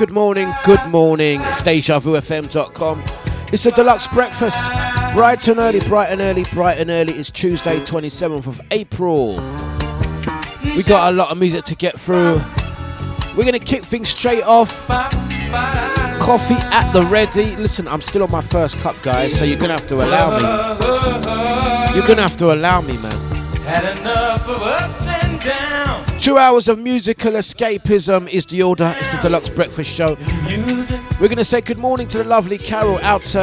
Good morning, good morning. It's. It's a Dlux breakfast. Bright and early, bright and early, bright and early. It's Tuesday, 27th of April. We got a lot of music to get through. We're going to kick things straight off. Coffee at the ready. Listen, I'm still on my first cup, guys, so you're going to have to allow me. You're going to have to allow me, man. Had enough of ups and downs. Two hours of musical escapism is the order. It's the Dlux Breakfast Show. We're going to say good morning to the lovely Carol out to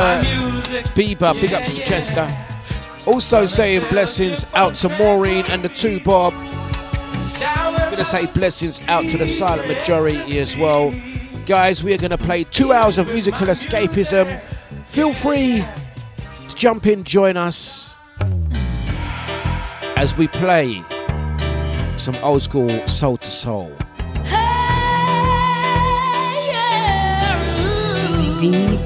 Bieber. Big up to Chester. Also saying blessings out to Maureen and the two Bob. We're going to say blessings out to the silent majority as well. Guys, we are going to play two hours of musical escapism. Feel free to jump in, join us as we play some old school soul to soul. Hey, yeah,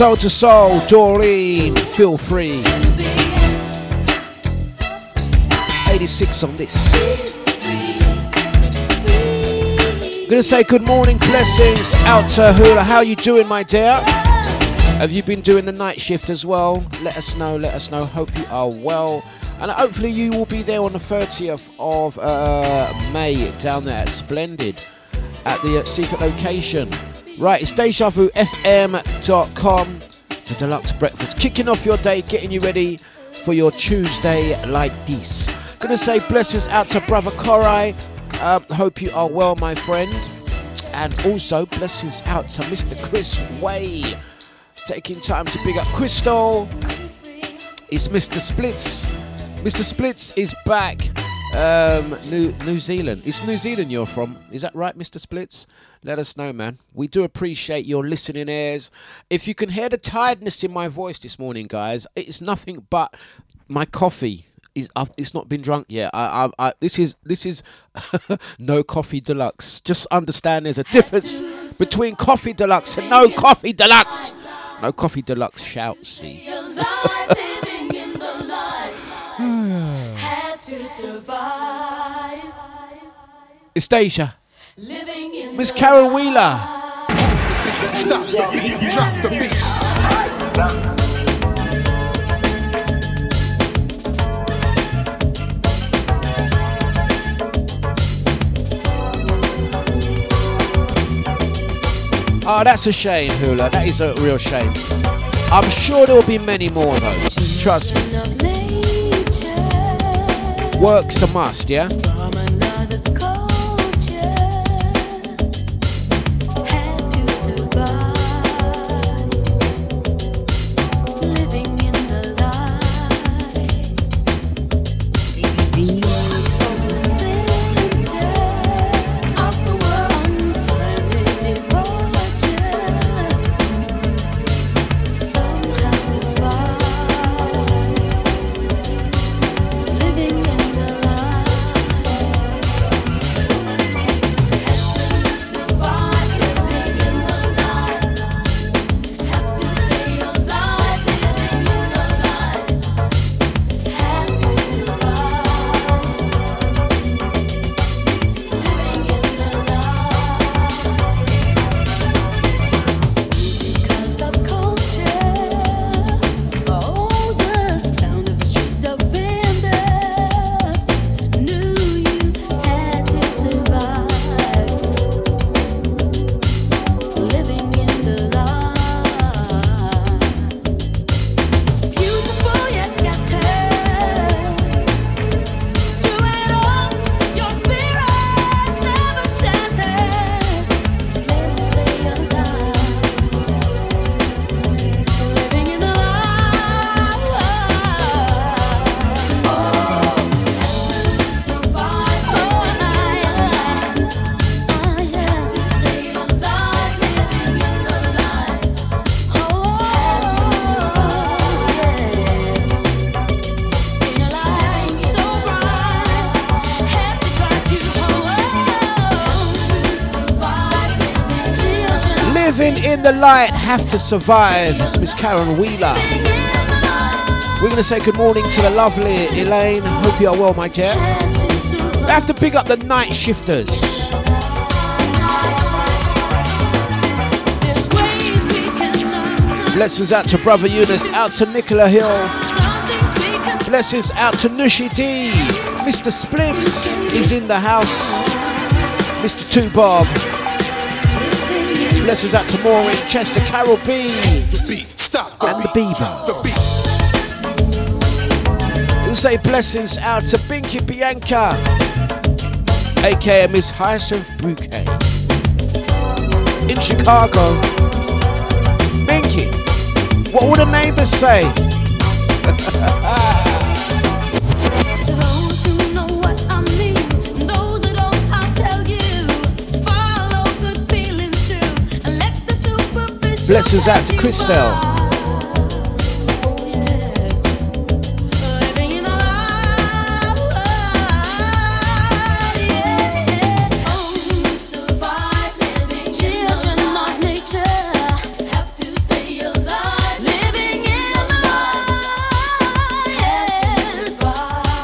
Soul to Soul, Doreen, feel free. 86 on this. I'm gonna say good morning, blessings out to Hula. How you doing, my dear? Have you been doing the night shift as well? Let us know, let us know. Hope you are well. And hopefully you will be there on the 30th of uh, May down there Splendid at the uh, secret location. Right, it's DejaVuFM.com. It's a Dlux breakfast. Kicking off your day, getting you ready for your Tuesday like this. Gonna say blessings out to Brother Korai. Um, hope you are well, my friend. And also blessings out to Mr. Chris Way. Taking time to big up Crystal. It's Mr. Splits Mr. Splits is back. Um, New New Zealand. It's New Zealand you're from. Is that right, Mr. Splits? Let us know, man. We do appreciate your listening ears. If you can hear the tiredness in my voice this morning, guys, it's nothing but my coffee. Is it's not been drunk yet. I, I, I, this is this is no coffee deluxe. Just understand there's a difference between coffee deluxe and no coffee deluxe. No coffee deluxe shouts. See. It's Deja. Miss Caron Wheeler. Stop the beat, drop the beat. Oh, that's a shame, Hula. That is a real shame. I'm sure there will be many more of those. Trust me. Work's a must, yeah? In the light have to survive. Miss Caron Wheeler. We're going to say good morning to the lovely Elaine. Hope you are well, my dear. We have to pick up the night shifters. Blessings out to Brother Eunice, out to Nicola Hill. Blessings out to Nushi D. Mr. Splits is in the house. Mr. Two Bob. Blessings out to Maureen, Chester, Carol B. The beat, stop the and beat, the Beaver. The beat. We'll say blessings out to Binky Bianca, aka Miss Hyacinth Bouquet. In Chicago. Binky, what would the neighbors say? blesses out Christelle.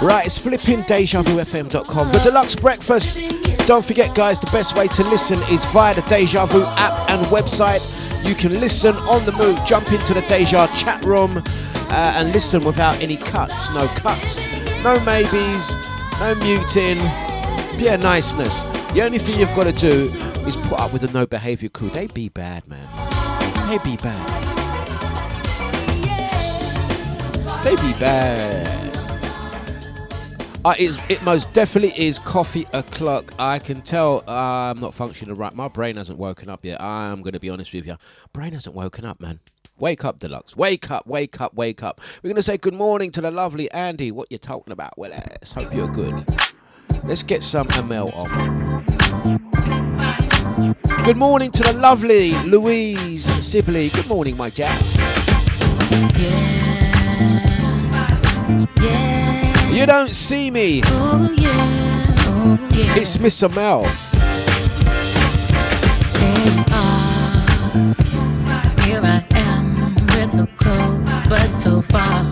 Right, it's flipping DejaVuFM.com. The Dlux Breakfast. Don't forget, guys, the best way to listen is via the Deja Vu app and website. You can listen on the move, jump into the Deja chat room, uh, and listen without any cuts. No cuts, no maybes, no muting. pure niceness. The only thing you've got to do is put up with the no behavior crew. They be bad, man. They be bad. They be bad. Uh, it most definitely is coffee o'clock. I can tell uh, I'm not functioning right. My brain hasn't woken up yet. I'm going to be honest with you. Brain hasn't woken up, man. Wake up, Dlux. Wake up, wake up, wake up. We're going to say good morning to the lovely Andy. What you talking about? Well, let's hope you're good. Let's get some ML off. Good morning to the lovely Louise Sibley. Good morning, my Jack. Yeah. Yeah. You don't see me. Oh, yeah. Oh, yeah. It's Miss Mel. There you are. Here I am. We're so close, but so far.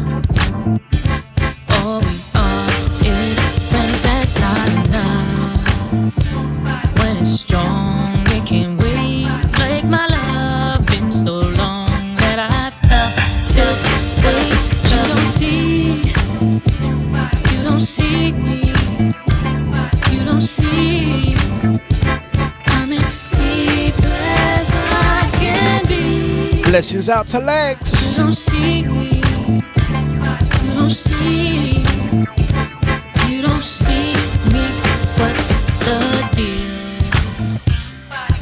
Blessings out to Lex. You don't see me. You don't see. You don't see me. What's the deal?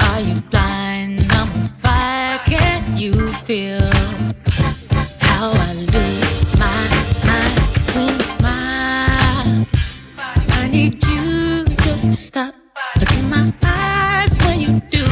Are you blind? I'm fire. Can't you feel how I lose my mind when you smile? I need you just to stop. My eyes when you do.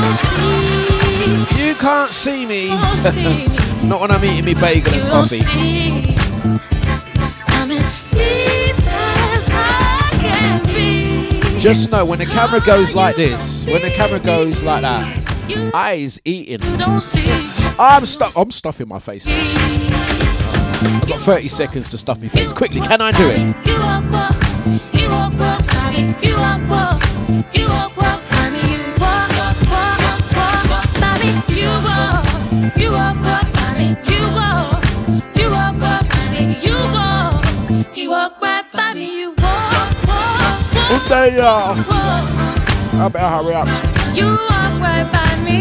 Not see. You can't see me. See me. Not when I'm eating me bagel and coffee. Just know when the camera goes like this, when the camera goes like that, eyes eating. I'm stuff. I'm stuffing my face. I've got 30 seconds to stuff my face. Quickly, can I do it? There you are. I better hurry up. You walk right by me.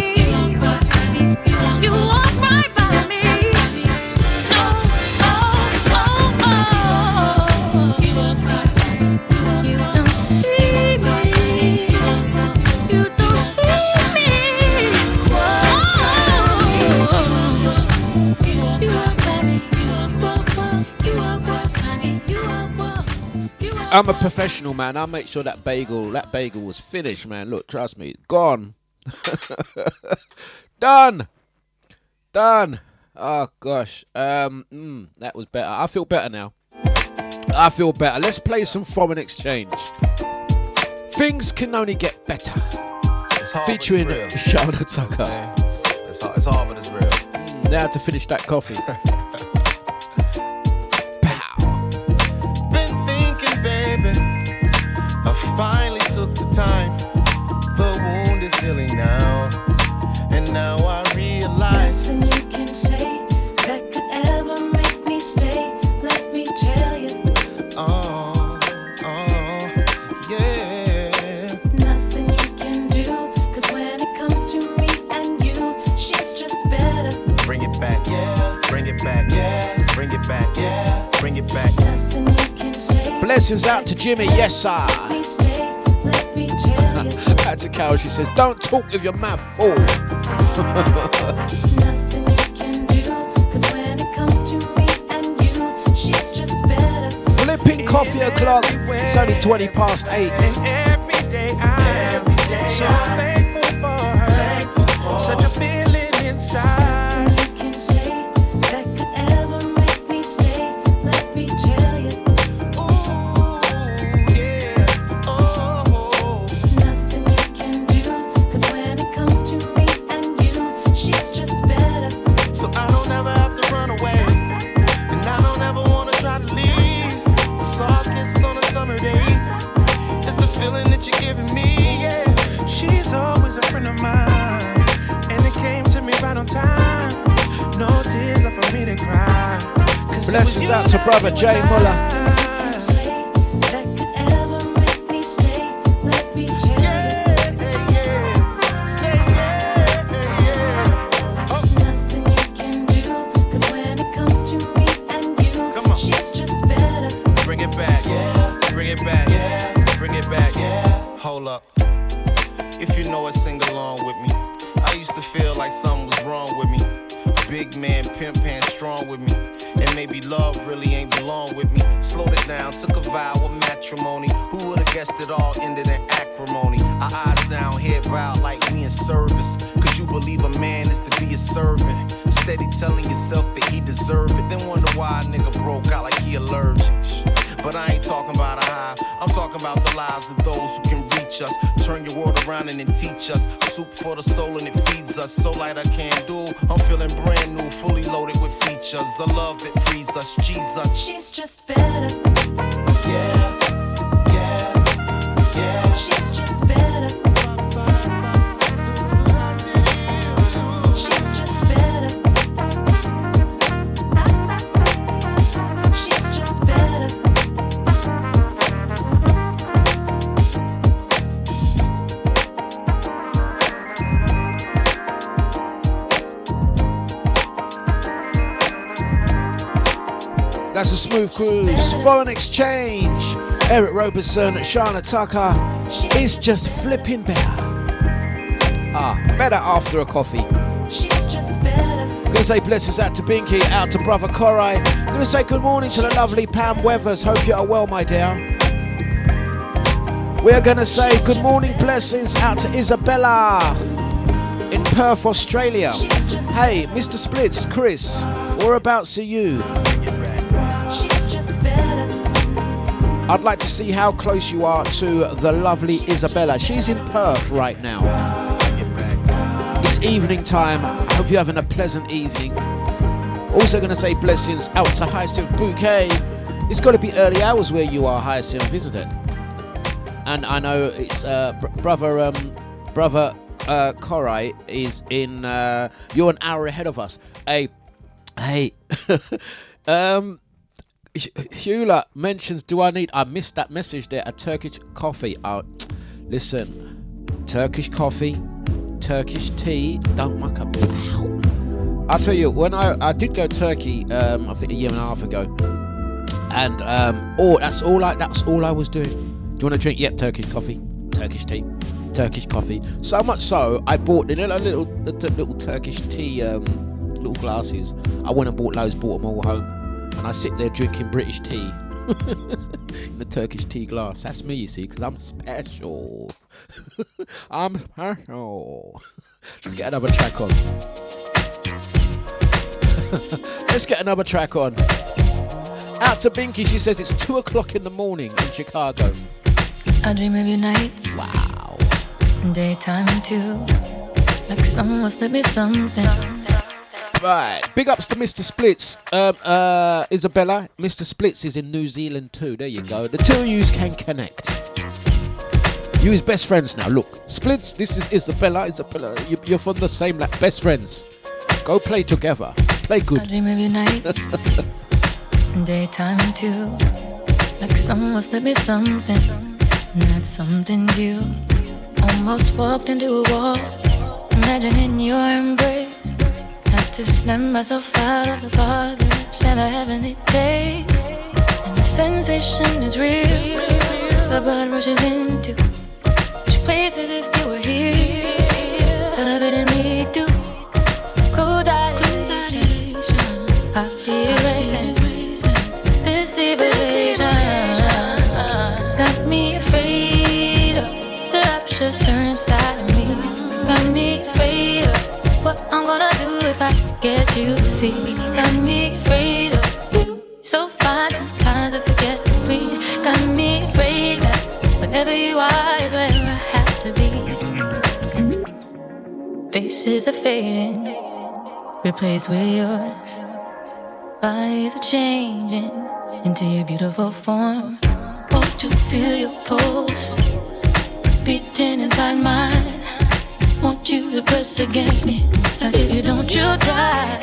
You walk I'm a professional, man. I'll make sure that bagel, that bagel was finished, man. Look, trust me, gone, done, done. Oh gosh, um, mm, that was better. I feel better now. I feel better. Let's play some foreign exchange. Things can only get better. Featuring Shana Tucker. It's hard, it's hard, but it's real. Now to finish that coffee. finally Blessings out to Jimmy, yes sir. Let me stay, let me tell you. Out to Carol, she says, don't talk with your mouth full. Nothing you can do, 'cause when it comes to me and you, she's just better. Flipping coffee o'clock. It's only 20 past 8. And every day I'm so thankful for her. Such a feeling inside. Blessings out to brother Jay Muller. All ended in acrimony? Our eyes down, head bowed like we in service. Cause you believe a man is to be a servant. Steady telling yourself that he deserve it. Then wonder why a nigga broke out like he allergic. But I ain't talking about a high. I'm talking about the lives of those who can reach us. Turn your world around and then teach us. Soup for the soul and it feeds us. So light I can't do. I'm feeling brand new, fully loaded with features. A love that frees us. Jesus. She's just better. That's a smooth cruise. Foreign exchange. Eric Roberson, Shana Tucker. It's just flipping better. Ah, better after a coffee. She's just better. Gonna say blessings out to Binky, out to brother Korai. Gonna say good morning to the lovely Pam Weathers. Hope you are well, my dear. We're gonna say good morning blessings out to Isabella in Perth, Australia. Hey, Mr. Splits, Chris, whereabouts are you? I'd like to see how close you are to the lovely Isabella. She's in Perth right now. It's evening time. I hope you're having a pleasant evening. Also going to say blessings out to Hyacinth Bouquet. It's got to be early hours where you are, Hyacinth, isn't it? And I know it's uh, br- brother, um, brother uh, Korai is in. Uh, you're an hour ahead of us. Hey, hey. um, Hula mentions, do I need? I missed that message there. A Turkish coffee. Uh, listen, Turkish coffee, Turkish tea. Don't muck up. I'll tell you, when I I did go Turkey, um, I think a year and a half ago, and um, oh, that's all I that's all I was doing. Do you want to drink? Yep, Turkish coffee, Turkish tea, Turkish coffee. So much so, I bought the little little, the little Turkish tea um, little glasses. I went and bought those, bought them all home, and I sit there drinking British tea. in a Turkish tea glass. That's me, you see, because I'm special. I'm special. Let's get another track on. Let's get another track on. Out to Binky, she says it's two o'clock in the morning in Chicago. I dream of your nights, Wow. daytime too. Like someone slipped me something. Right. Big ups to Mr. Splits. Um, uh, Isabella, Mr. Splits is in New Zealand too. There you go. The two of yous can connect. You is best friends now. Look, Splits, this is Isabella. Isabella, you, you're from the same like best friends. Go play together. Play good. I good. dream of your nights, daytime too. Like someone slipped me something, and that something's you. Almost walked into a wall, imagining your embrace. To snap myself out of the thought of it, share the heavenly taste. And the sensation is real. The blood rushes into each place as if you were here. Elevating me to cold dilation. Heartbeat racing. This civilization got me afraid of the rapture stirring if I get you to see. Got me afraid of you. So fine sometimes I forget to breathe. Got me afraid that whenever you are is where I have to be. Faces are fading, replaced with yours. Bodies are changing into your beautiful form. Want to feel your pulse beating inside mine. Want you to press against me, like if you don't, you'll die.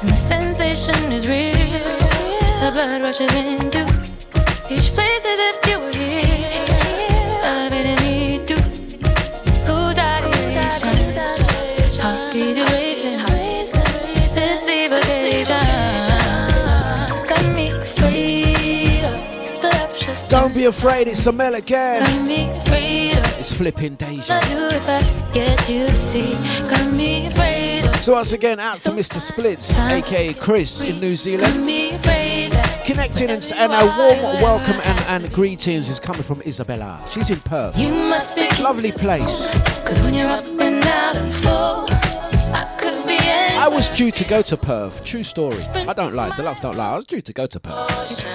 And the sensation is real. The blood rushes into each place as if you were here. Elevating me to cool dilation. Heartbeat racing. Sensibilization. Don't be afraid, it's Samel again. Got me afraid of It's flipping Deja. what I do if I get you to see. Got me afraid of So once again, out to Mr. Splits, aka Chris in New Zealand. me afraid that Connecting and, and a warm welcome and, and greetings is coming from Isabella. She's in Perth. you must be Lovely place. Cause when you're up and out and I could be anything. I was due to go to Perth. True story. I don't lie. The Dlux don't lie. I was due to go to Perth.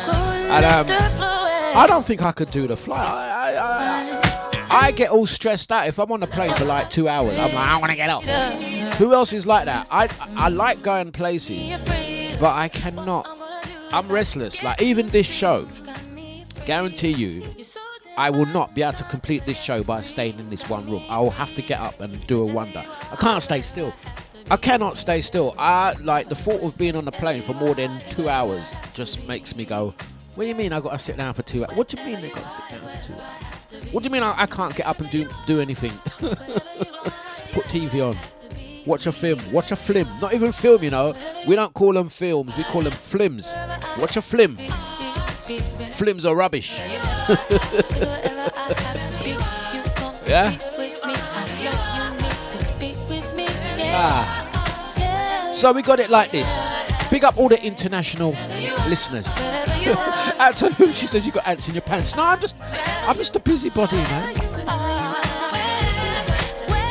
And, um, I don't think I could do the flight. I, I, I, I get all stressed out if I'm on a plane for like two hours. I'm like, I want to get up. Who else is like that? I, I like going places, but I cannot. I'm restless. Like even this show, guarantee you, I will not be able to complete this show by staying in this one room. I will have to get up and do a wonder. I can't stay still. I cannot stay still. I like the thought of being on a plane for more than two hours just makes me go. What do you mean I got to sit down for two hours? What do you mean I got to sit down for two hours? What do you mean I, I can't get up and do do anything? Put TV on, watch a film, watch a film. Not even film, you know. We don't call them films. We call them flims. Watch a flim. Flims are rubbish. Yeah? Ah. So we got it like this. Big up all the international listeners. Out to who she says you got ants in your pants. No, I'm just, I'm just a busybody, man.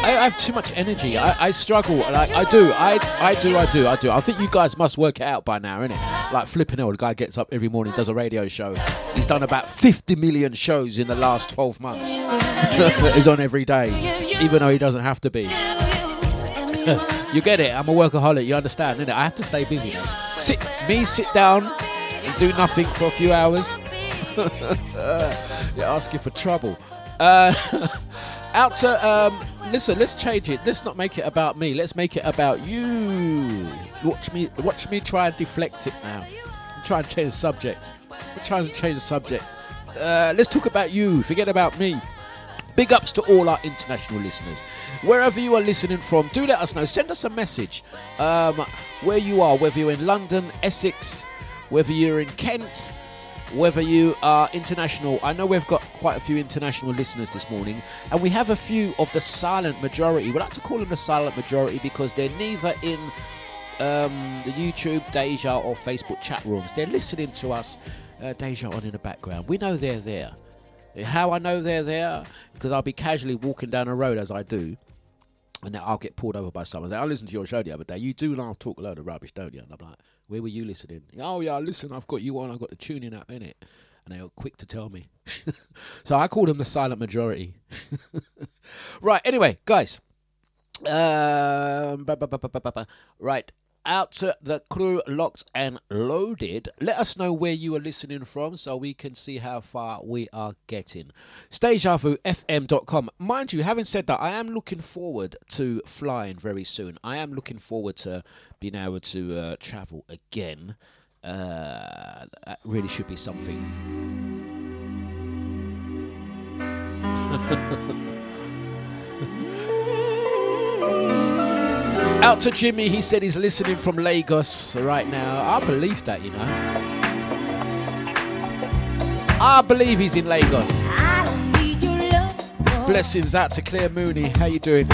I, I have too much energy. I, I struggle. Like I do. I, I do. I do. I do. I think you guys must work it out by now, innit? Like flipping hell, the guy gets up every morning, does a radio show. He's done about 50 million shows in the last 12 months. He's on every day, even though he doesn't have to be. you get it? I'm a workaholic. You understand, innit? I have to stay busy. Man. Sit, me sit down and do nothing for a few hours. You're asking for trouble. Uh, out to um, listen. Let's change it. Let's not make it about me. Let's make it about you. Watch me. Watch me try and deflect it now. Trying to change the subject. We're trying to change the subject. Uh, let's talk about you. Forget about me. Big ups to all our international listeners. Wherever you are listening from, do let us know. Send us a message um, where you are, whether you're in London, Essex, whether you're in Kent, whether you are international. I know we've got quite a few international listeners this morning, and we have a few of the silent majority. We like to call them the silent majority because they're neither in um, the YouTube, Deja, or Facebook chat rooms. They're listening to us, uh, Deja, on in the background. We know they're there. How I know they're there? Because I'll be casually walking down the road as I do, and I'll get pulled over by someone. I listened to your show the other day. You do laugh, talk a load of rubbish, don't you? And I'm like, where were you listening? Oh yeah, listen, I've got you on. I've got the tuning app in it, and they were quick to tell me. so I call them the silent majority. right. Anyway, guys. Um, right. Out to the crew locked and loaded. Let us know where you are listening from so we can see how far we are getting. DejaVuFM.com. Mind you, having said that, I am looking forward to flying very soon. I am looking forward to being able to uh, travel again. Uh, that really should be something. Out to Jimmy, he said he's listening from Lagos right now. I believe that, you know. I believe he's in Lagos. I don't need your love. Blessings out to Claire Mooney. How you doing?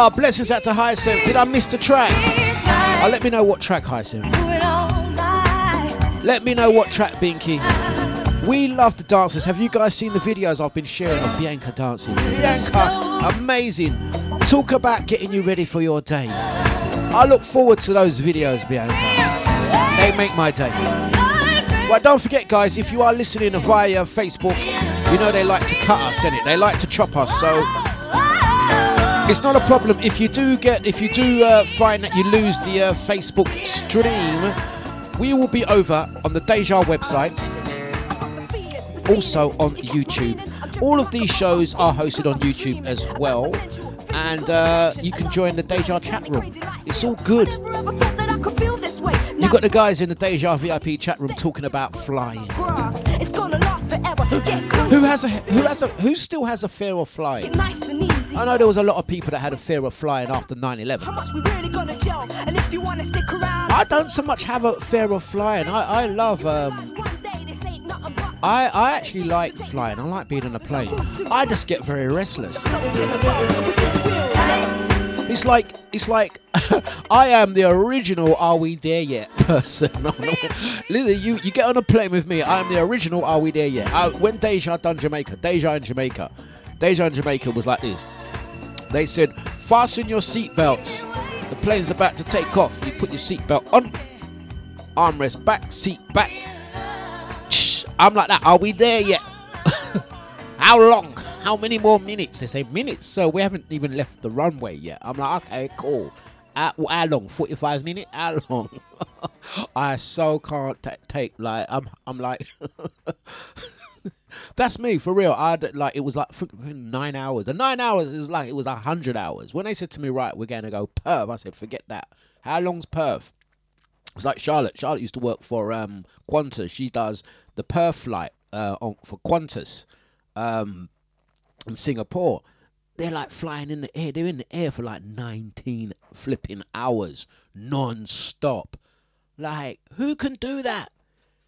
Ah, blessings out to Hyacinth. Did I miss the track? Oh, let me know what track, Hyacinth. Let me know what track, Binky. We love the dancers. Have you guys seen the videos I've been sharing of Bianca dancing? Bianca, amazing. Talk about getting you ready for your day. I look forward to those videos, Bianca. They make my day. Well, don't forget, guys, if you are listening via Facebook, you know they like to cut us, innit? They like to chop us, so it's not a problem if you do get if you do uh, find that you lose the uh, Facebook stream. We will be over on the Deja website, also on YouTube. All of these shows are hosted on YouTube as well, and uh, you can join the Deja chat room. It's all good. You got the guys in the Deja VIP chat room talking about flying. It's gonna last forever. Get close. Who has a who has a who still has a fear of flying? nice. I know there was a lot of people that had a fear of flying after 9/11. How much we really gonna gel? And if you wanna stick around, I don't so much have a fear of flying. I, I love um one day this ain't nothing but I, I actually like flying. I like being on a plane. I just get very restless. It's like it's like I am the original Are We There Yet person. Listen, you, you get on a plane with me. I am the original Are We There Yet. I, when Deja done Jamaica, Deja in Jamaica, Deja in Jamaica was like this. They said, fasten your seatbelts. The plane's about to take off. You put your seatbelt on, armrest back, seat back. I'm like that. Are we there yet? How long? How many more minutes? They say minutes. So we haven't even left the runway yet. I'm like, okay, cool. How, how long? 45 minutes? How long? I so can't ta take like I'm. I'm like. That's me for real. I like it was like nine hours. The nine hours is like it was a hundred hours. When they said to me, "Right, we're going to go Perth," I said, "Forget that. How long's Perth?" It's like Charlotte. Charlotte used to work for um, Qantas. She does the Perth flight. uh, on, for Qantas um, in Singapore. They're like flying in the air. They're in the air for like 19 flipping hours non-stop. Like, who can do that?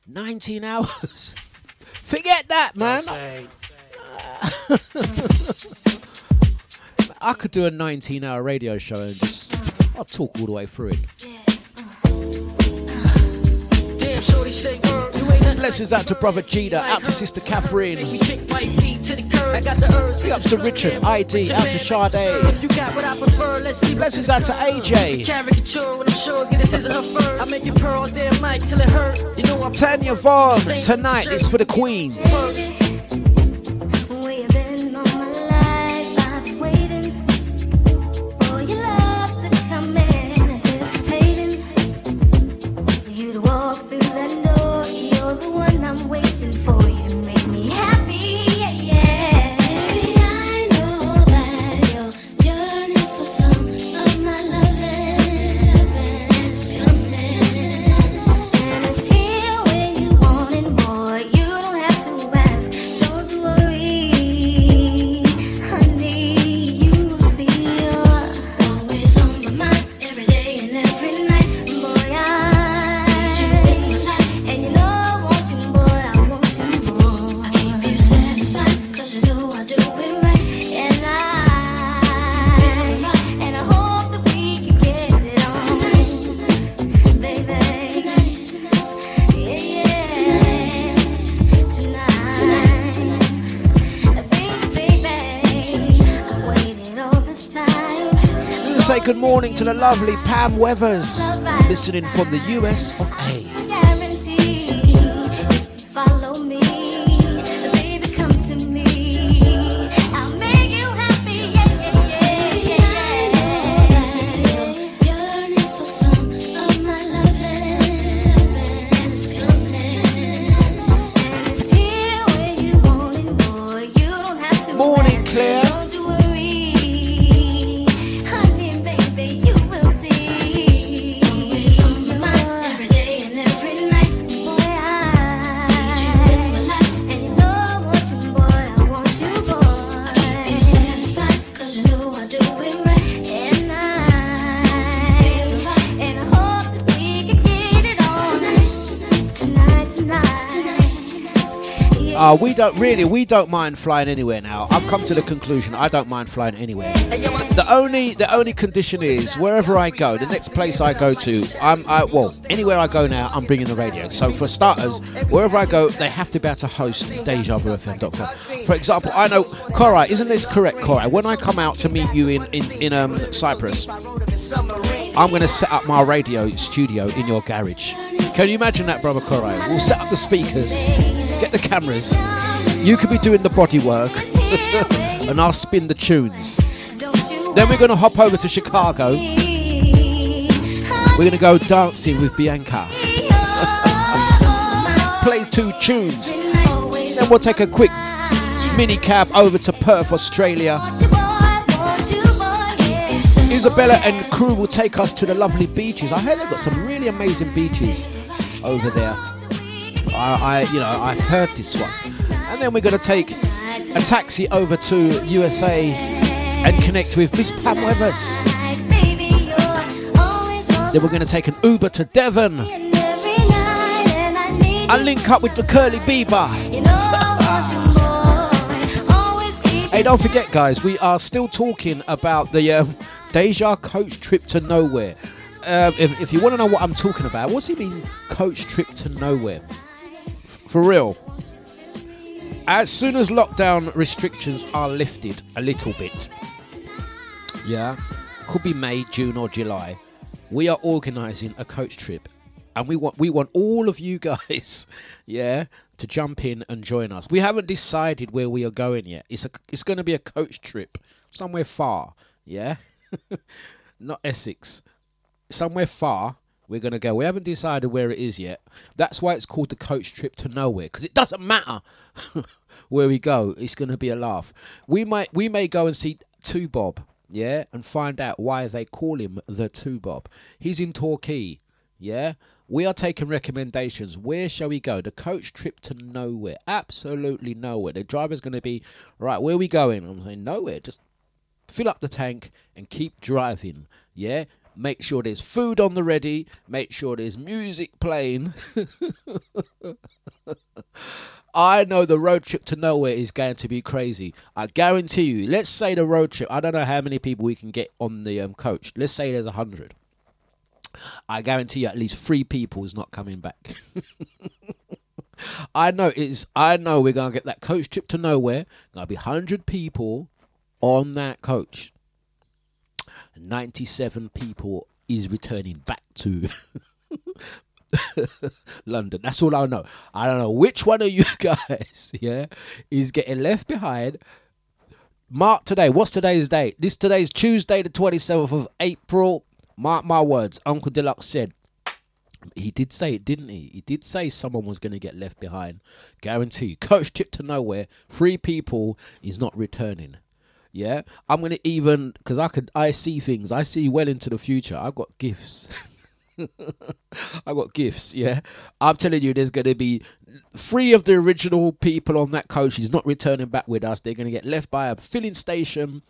19 hours. Forget that, man. I could do a 19 hour radio show and just, I'll talk all the way through it. Damn, shorty say, "Girl, you ain't nothing Blessings out to brother Gita, out to sister Catherine. Make me kick my feet to the curb. I got the herbs. Big ups to Richard, ID, out to Sade. If you got what I prefer, let's see. Blessings out to AJ. Caricature when I'm sure get his hands on her first. I make it purr all damn night till it hurt. You know I'm Tanya Vaughn, tonight is for the Queens. Every to the lovely Pam Weathers, listening from the US of A. don't really, we don't mind flying anywhere now. I've come to the conclusion I don't mind flying anywhere. The only, the only condition is wherever I go, the next place I go to, I'm, I, well, anywhere I go now, I'm bringing the radio. So for starters, wherever I go, they have to be able to host DejaVuFM.com. For example, I know, Korai, isn't this correct, Korai? When I come out to meet you in in, in um, Cyprus, I'm going to set up my radio studio in your garage. Can you imagine that, brother Korai? We'll set up the speakers, get the cameras. You could be doing the body work, and I'll spin the tunes. Then we're going to hop over to Chicago. We're going to go dancing with Bianca. Play two tunes. Then we'll take a quick mini cab over to Perth, Australia. Isabella and crew will take us to the lovely beaches. I heard they've got some really amazing beaches over there. I, I you know, I heard this one. And then we're going to take a taxi over to USA and connect with Miss Pam Weathers. Then we're going to take an Uber to Devon and link up with the Curly Bieber. Hey, don't forget, guys, we are still talking about the um, Deja coach trip to nowhere. Um, if, if you want to know what I'm talking about, what's he mean, coach trip to nowhere? For real. As soon as lockdown restrictions are lifted a little bit, yeah, could be May, June, or July, we are organising a coach trip, and we want we want all of you guys, yeah, to jump in and join us. We haven't decided where we are going yet. It's a it's going to be a coach trip somewhere far, yeah, not Essex, somewhere far. We're going to go. We haven't decided where it is yet. That's why it's called the coach trip to nowhere because it doesn't matter where we go. It's going to be a laugh. We might we may go and see Two Bob, yeah, and find out why they call him the Two Bob. He's in Torquay, yeah. We are taking recommendations. Where shall we go? The coach trip to nowhere. Absolutely nowhere. The driver's going to be, right, where are we going? I'm saying, nowhere. Just fill up the tank and keep driving. Yeah? Make sure there's food on the ready. Make sure there's music playing. I know the road trip to nowhere is going to be crazy. I guarantee you. Let's say the road trip. I don't know how many people we can get on the um, coach. Let's say there's a hundred. I guarantee you, at least three people is not coming back. I know it's. I know we're gonna get that coach trip to nowhere. Gonna be hundred people on that coach. Ninety-seven people is returning back to London. That's all I know. I don't know which one of you guys, yeah, is getting left behind. Mark today. What's today's date? This today's Tuesday, the twenty seventh of April. Mark my words. Uncle Dlux said. He did say it, didn't he? He did say someone was going to get left behind. Guarantee. Coach tip to nowhere. Three people is not returning. Yeah, I'm gonna even because I could. I see things. I see well into the future. I've got gifts. I got gifts, yeah. I'm telling you, there's going to be three of the original people on that coach. He's not returning back with us. They're going to get left by a filling station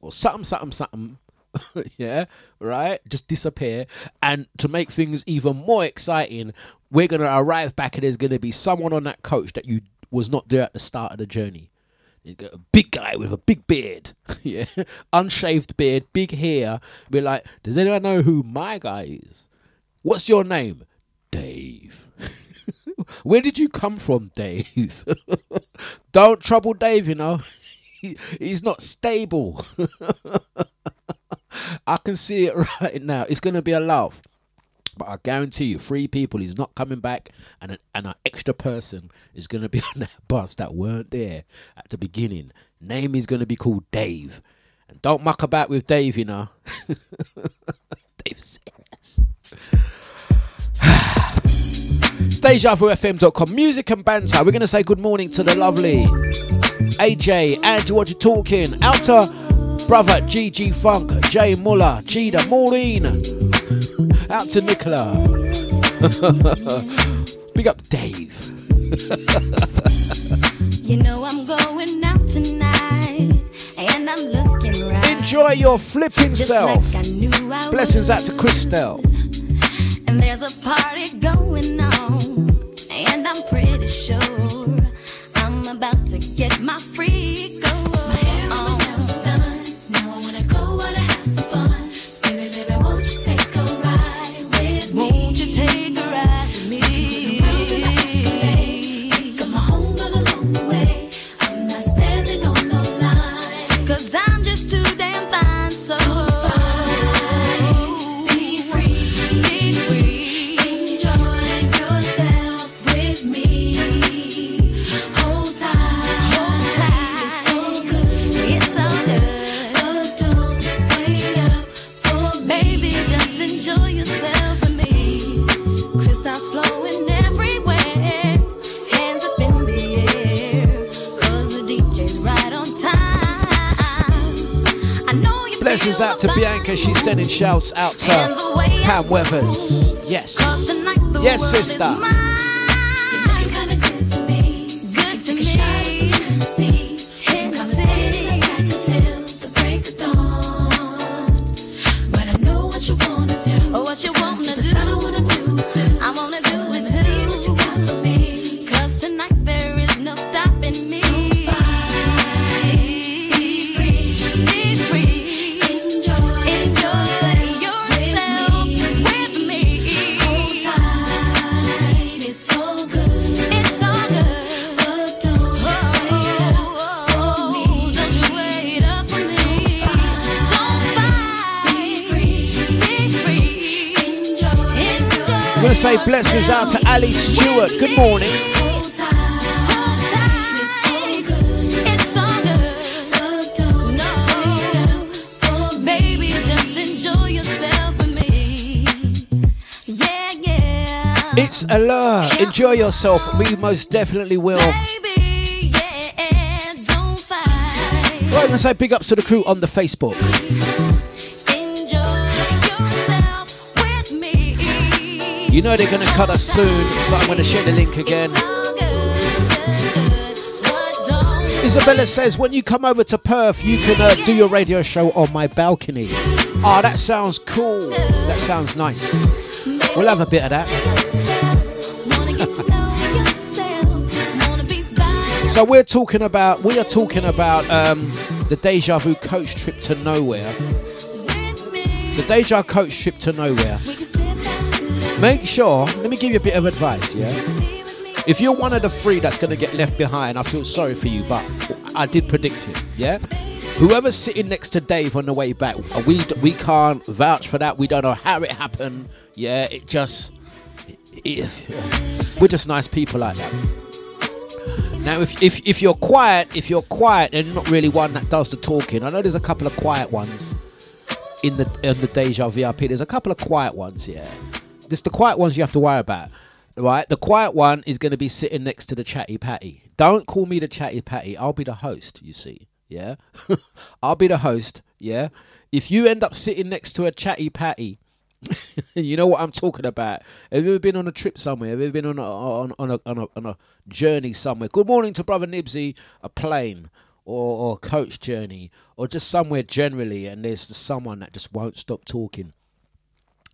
or something, something, something. yeah, right? Just disappear. And to make things even more exciting, we're going to arrive back and there's going to be someone on that coach that you was not there at the start of the journey. You got a big guy with a big beard, yeah, unshaved beard, big hair. Be like, does anyone know who my guy is? What's your name? Dave. Where did you come from, Dave? Don't trouble Dave, you know. He's not stable. I can see it right now. It's going to be a laugh. But I guarantee you, three people is not coming back, and an, and an extra person is going to be on that bus that weren't there at the beginning. Name is going to be called Dave. And don't muck about with Dave, you know. Dave serious. DejaVuFM.com. Music and banter. We're going to say good morning to the lovely AJ, Andrew, what you talking? Out to brother GG Funk, Jay Muller, Cheetah, Maureen. Out to Nicola. Big up Dave. You know I'm going out tonight, and I'm looking right. Enjoy your flipping just self. like I I Blessings would. out to Christelle. And there's a party going on, and I'm pretty sure I'm about to get my freak Blessings out to Bianca. She's sending shouts out to And the way I Pam Weathers. Yes. Cause tonight the Yes, sister. Say out to Ali Stewart. Good morning. It's Allure. Enjoy yourself. We most definitely will. Right, to say big ups to the crew on the Facebook. You know they're gonna cut us soon, so I'm gonna share the link again. Isabella says, when you come over to Perth, you can uh, do your radio show on my balcony. Ah, that sounds cool. That sounds nice. We'll have a bit of that. So we're talking about, we are talking about um, the Deja Vu coach trip to nowhere. The Deja coach trip to nowhere. Make sure, let me give you a bit of advice, yeah? If you're one of the three that's going to get left behind, I feel sorry for you, but I did predict it, yeah? Whoever's sitting next to Dave on the way back, we we can't vouch for that. We don't know how it happened. Yeah, it just it, we're just nice people like that. Now, if, if if you're quiet, if you're quiet and not really one that does the talking, I know there's a couple of quiet ones in the in the Deja VIP. There's a couple of quiet ones, yeah. This the quiet ones you have to worry about, right? The quiet one is going to be sitting next to the chatty patty. Don't call me the chatty patty. I'll be the host. You see, yeah. I'll be the host. Yeah. If you end up sitting next to a chatty patty, you know what I'm talking about. Have you ever been on a trip somewhere? Have you ever been on a, on, on, a, on, a, on a journey somewhere? Good morning to Brother Nibsy, a plane or, or coach journey or just somewhere generally, and there's someone that just won't stop talking.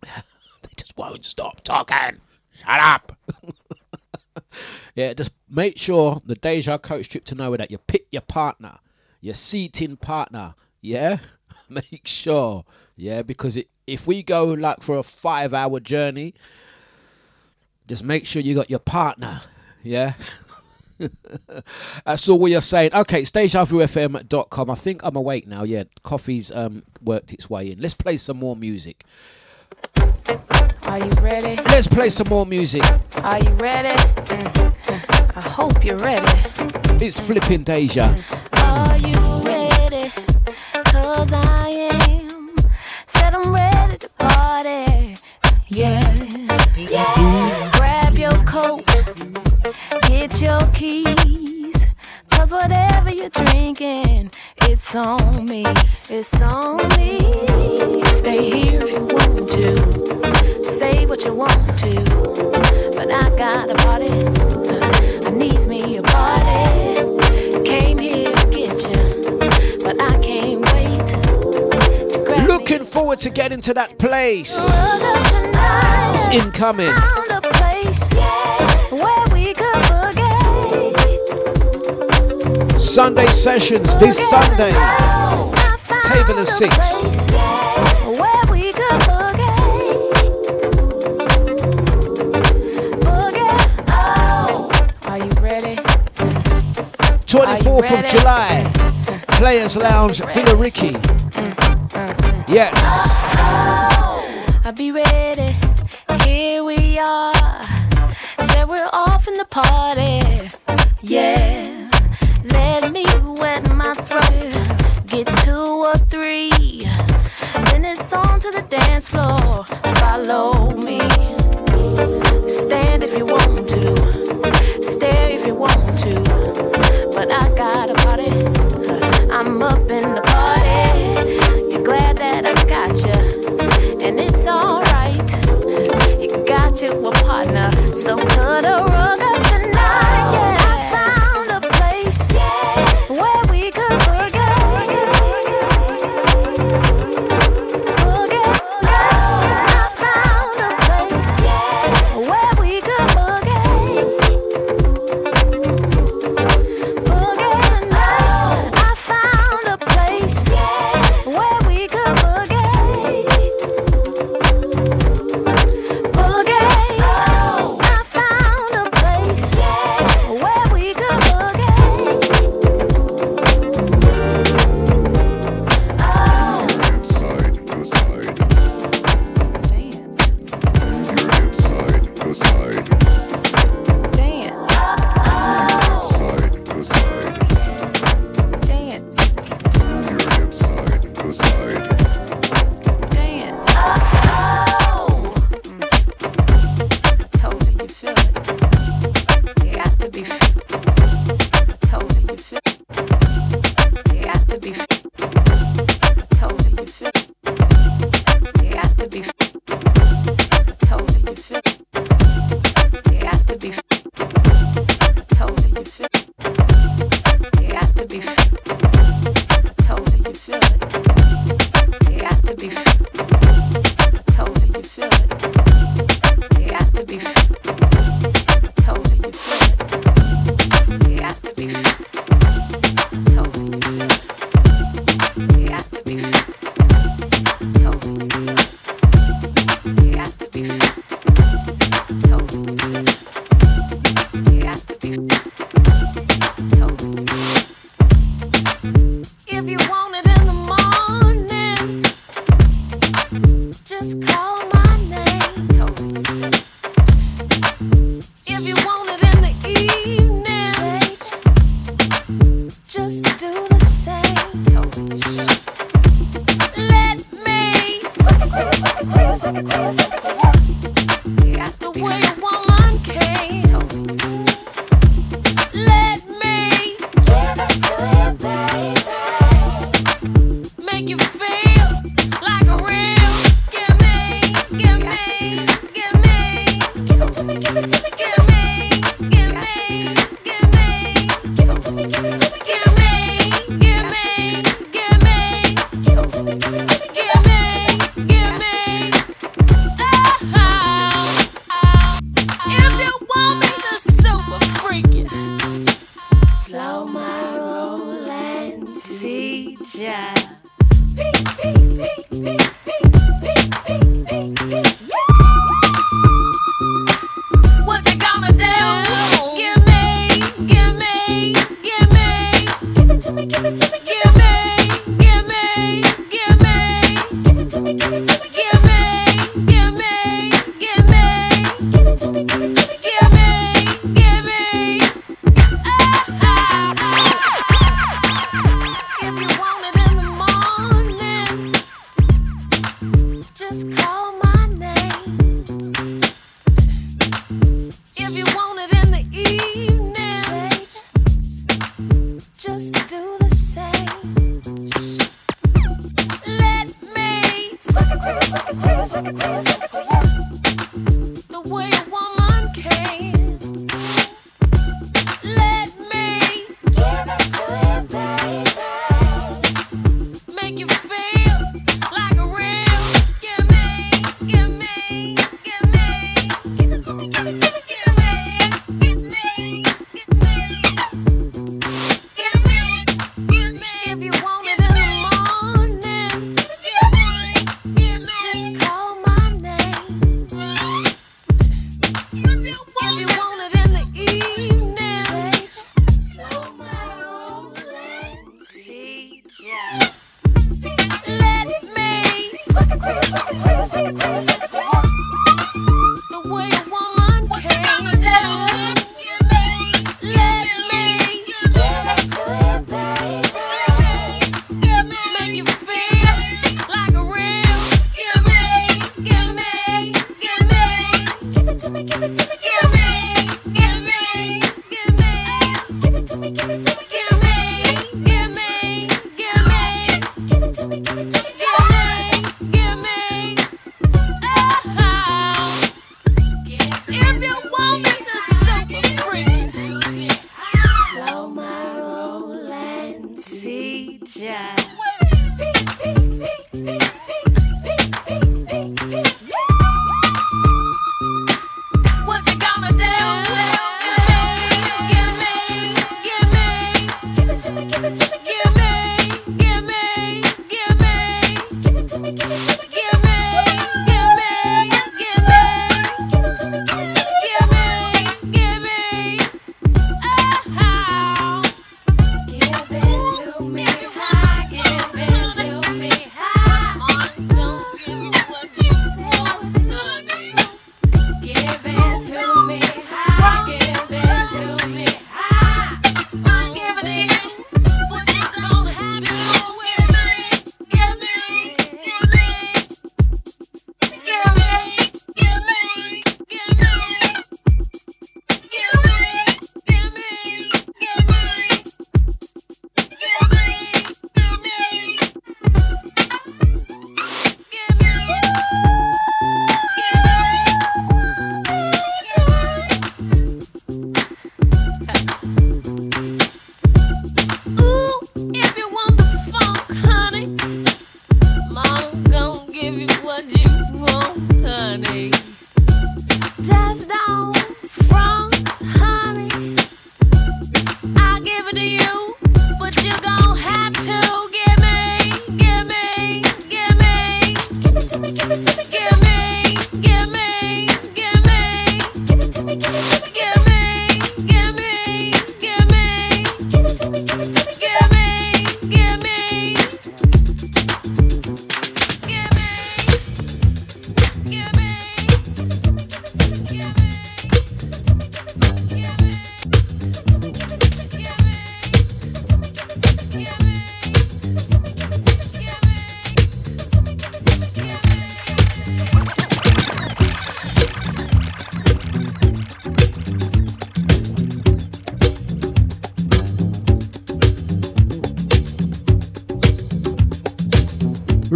just won't stop talking. Shut up. yeah, just make sure the Deja coach trip to nowhere that you pick your partner, your seating partner. Yeah, make sure. Yeah, because it, if we go like for a five hour journey, just make sure you got your partner. Yeah. That's all we are saying. Okay, it's DejaVuFM.com. I think I'm awake now. Yeah, coffee's um, worked its way in. Let's play some more music. Are you ready? Let's play some more music. Are you ready? I hope you're ready. It's flipping Deja. Are you ready? Cause I am. Said I'm ready to party. Yeah. Yeah. Grab your coat. Get your keys. Cause whatever you're drinking, it's on me. It's on me. Stay here if you want to. Say what you want to. But I got a party. I needs me a party. Came here to get you. But I can't wait to grab Looking forward to getting to that place. It's incoming. Sunday sessions this Sunday. Table of six. place Where we could boogie. Boogie. Oh. Are you ready? 24th of July. Players Lounge, Billericay. Mm, mm, mm, yes. Oh, oh. I'll be ready. Floor.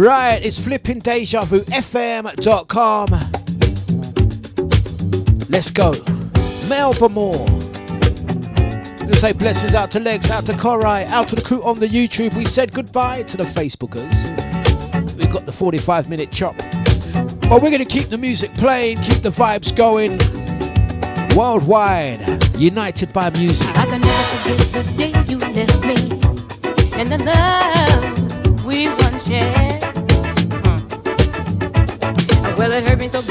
Right, it's flipping deja vu FM.com. Let's go. Melba Moore. Gonna say blessings out to Legs, out to Korai, out to the crew on the YouTube. We said goodbye to the Facebookers. We've got the 45 minute chop. But we're gonna keep the music playing, keep the vibes going. Worldwide, united by music. I can never forget the day you left me and the love we once shared. It hurt me so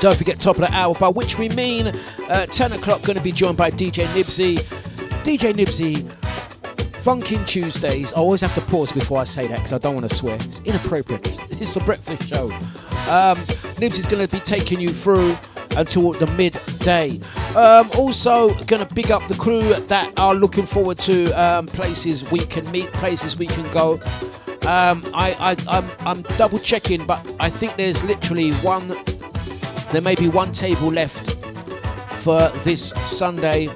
Don't forget top of the hour, by which we mean uh, 10 o'clock. Going to be joined by DJ Nibsy. DJ Nibsy, Funkin' Tuesdays. I always have to pause before I say that because I don't want to swear. It's inappropriate. It's a breakfast show. Um, Nibsy's going to be taking you through until the midday. Um, also, going to big up the crew that are looking forward to um, places we can meet, places we can go. Um, I, I, I'm, I'm double checking, but I think there's literally one, there may be one table left for this Sunday.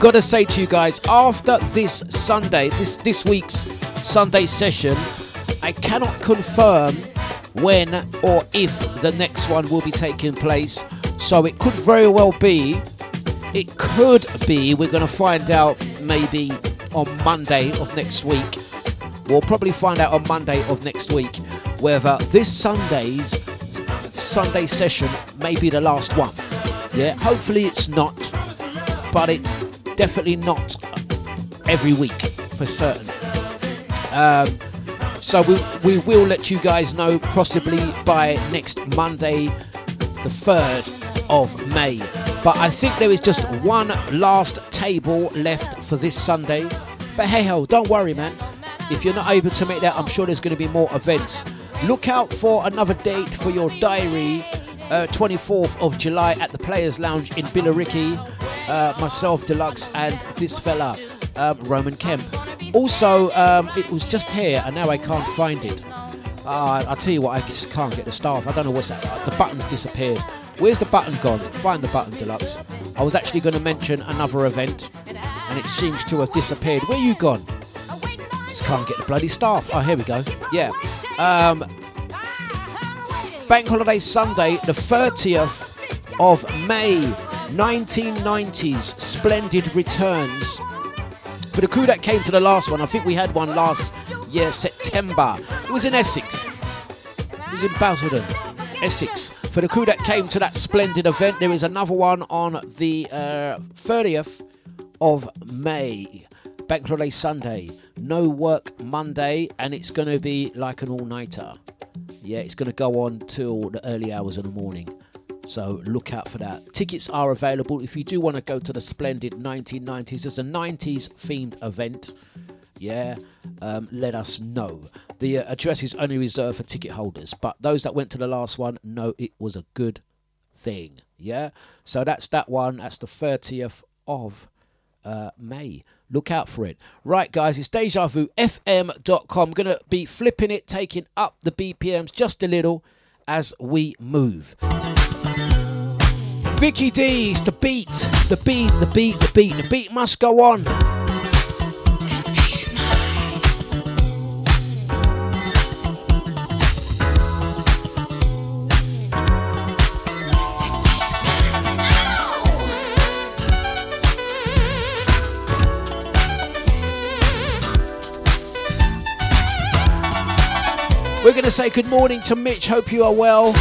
Gotta say to you guys, after this Sunday, this, this week's Sunday session, I cannot confirm when or if the next one will be taking place. So it could very well be, it could be, we're gonna find out maybe on Monday of next week. We'll probably find out on Monday of next week whether this Sunday's Sunday session may be the last one. Yeah, hopefully it's not, but it's definitely not every week for certain. Um, so we, we will let you guys know possibly by next Monday, the 3rd of May. But I think there is just one last table left for this Sunday. But hey ho, don't worry, man. If you're not able to make that, I'm sure there's going to be more events. Look out for another date for your diary uh, 24th of July at the Players Lounge in Billericay. Uh, myself, Dlux, and this fella, um, Roman Kemp. Also, um, it was just here, and now I can't find it. Uh, I'll tell you what, I just can't get the staff. I don't know what's that. The button's disappeared. Where's the button gone? Find the button, Dlux. I was actually going to mention another event, and it seems to have disappeared. Where you gone? Just can't get the bloody staff. Oh, here we go. Yeah. Um, Bank Holiday Sunday, the 30th of May, 1990s. Splendid returns. For the crew that came to the last one, I think we had one last year, September. It was in Essex. It was in Basildon, Essex. For the crew that came to that splendid event, there is another one on the uh, 30th of May. Bank Holiday Sunday. No work Monday, and it's going to be like an all nighter. Yeah, it's going to go on till the early hours of the morning. So look out for that. Tickets are available if you do want to go to the splendid 1990s. It's a 90s themed event. Yeah, um, let us know. The uh, address is only reserved for ticket holders, but those that went to the last one know it was a good thing. Yeah, so that's that one. That's the 30th of uh, May. Look out for it. Right, guys, it's DejaVuFM.com. Going to be flipping it, taking up the BPMs just a little as we move. Vicky D's, the beat, the beat, the beat, the beat, the beat must go on. We're going to say good morning to Mitch. Hope you are well.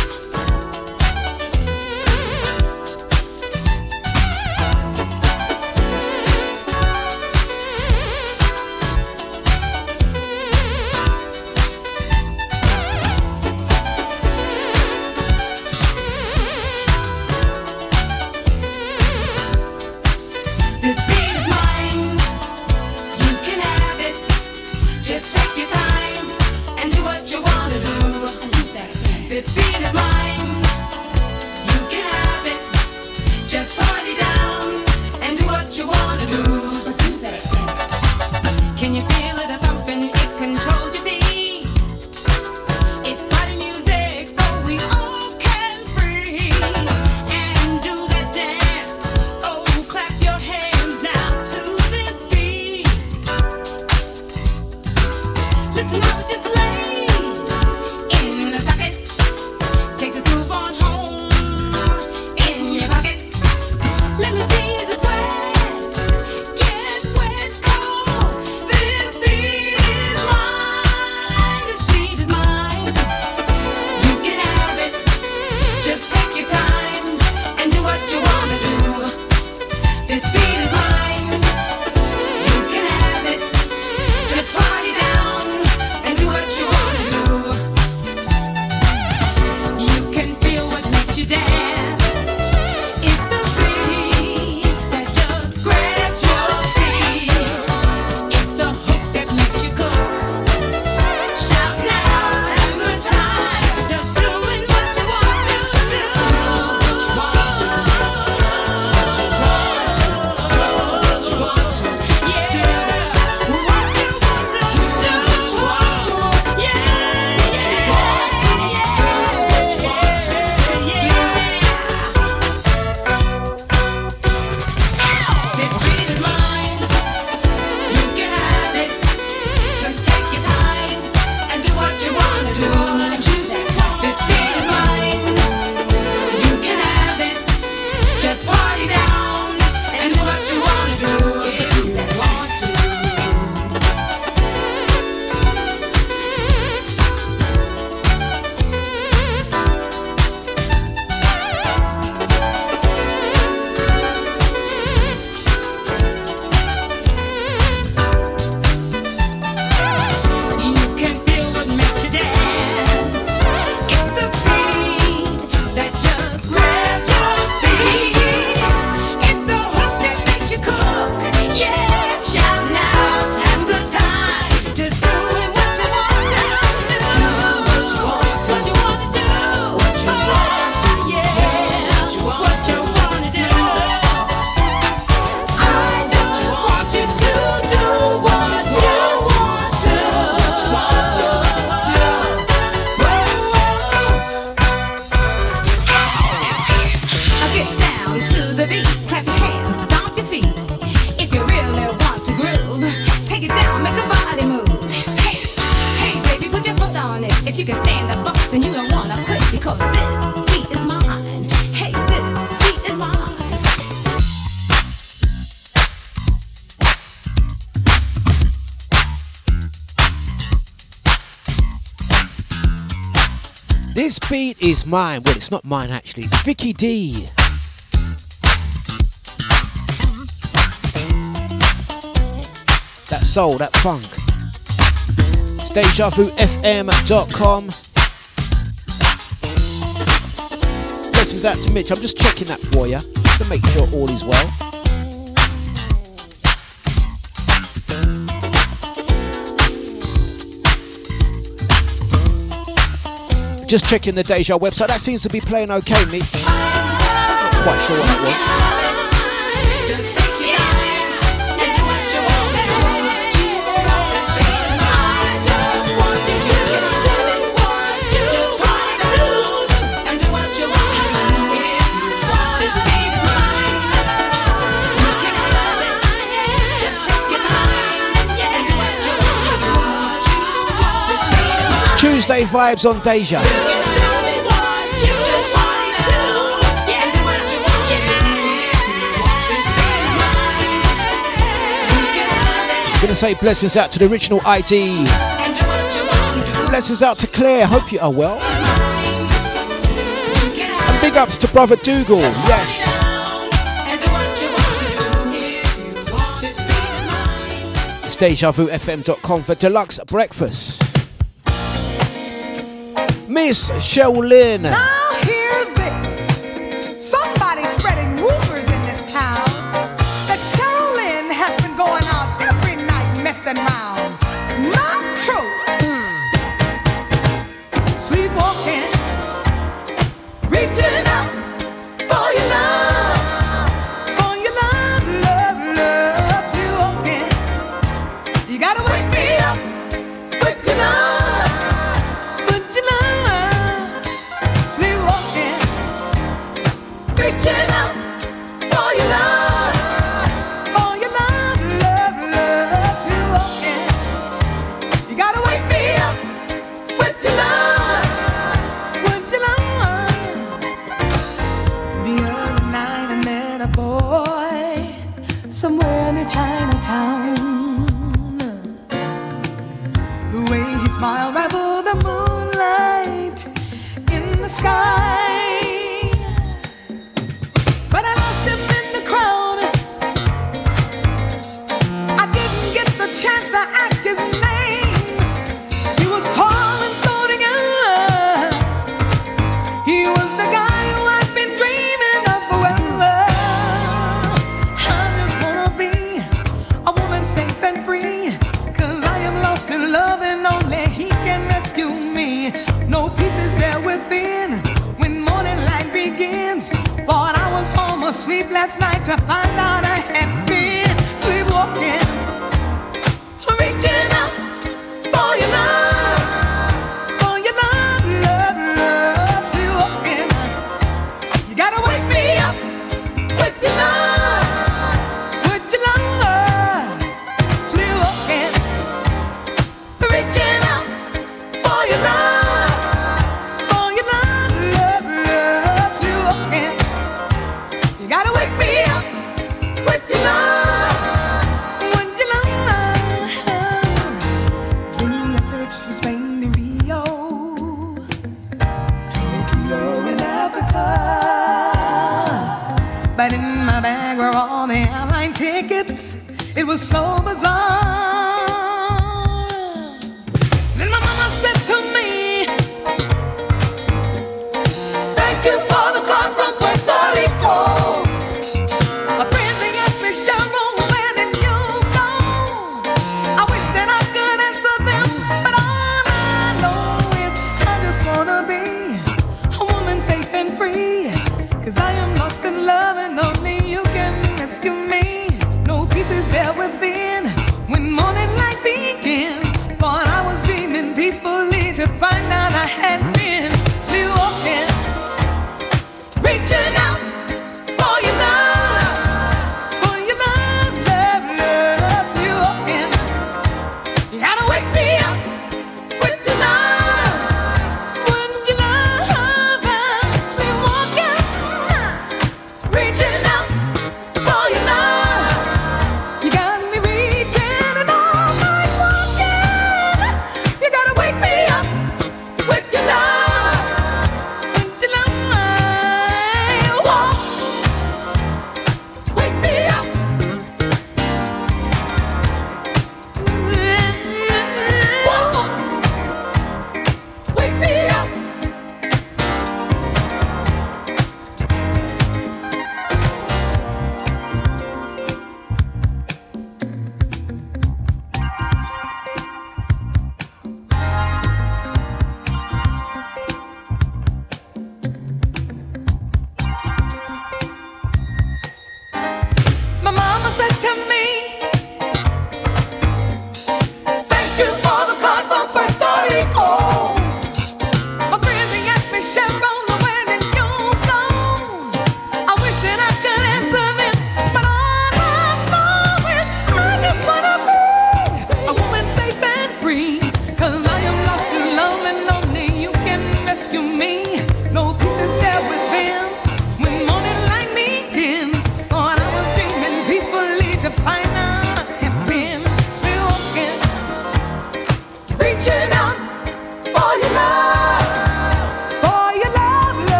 mine. Well, it's not mine actually, it's Vicky D. That soul, that funk. It's This is out to Mitch. I'm just checking that for you to make sure all is well. Just checking the Deja website. That seems to be playing okay, me. Not quite sure what that was. Wednesday vibes on Deja. Gonna say blessings out to the original ID. Blessings out to Claire. Hope you are well. And big ups to Brother Dougal. Yes. It's DejaVuFM.com for Dlux breakfast. Miss Shaolin. No!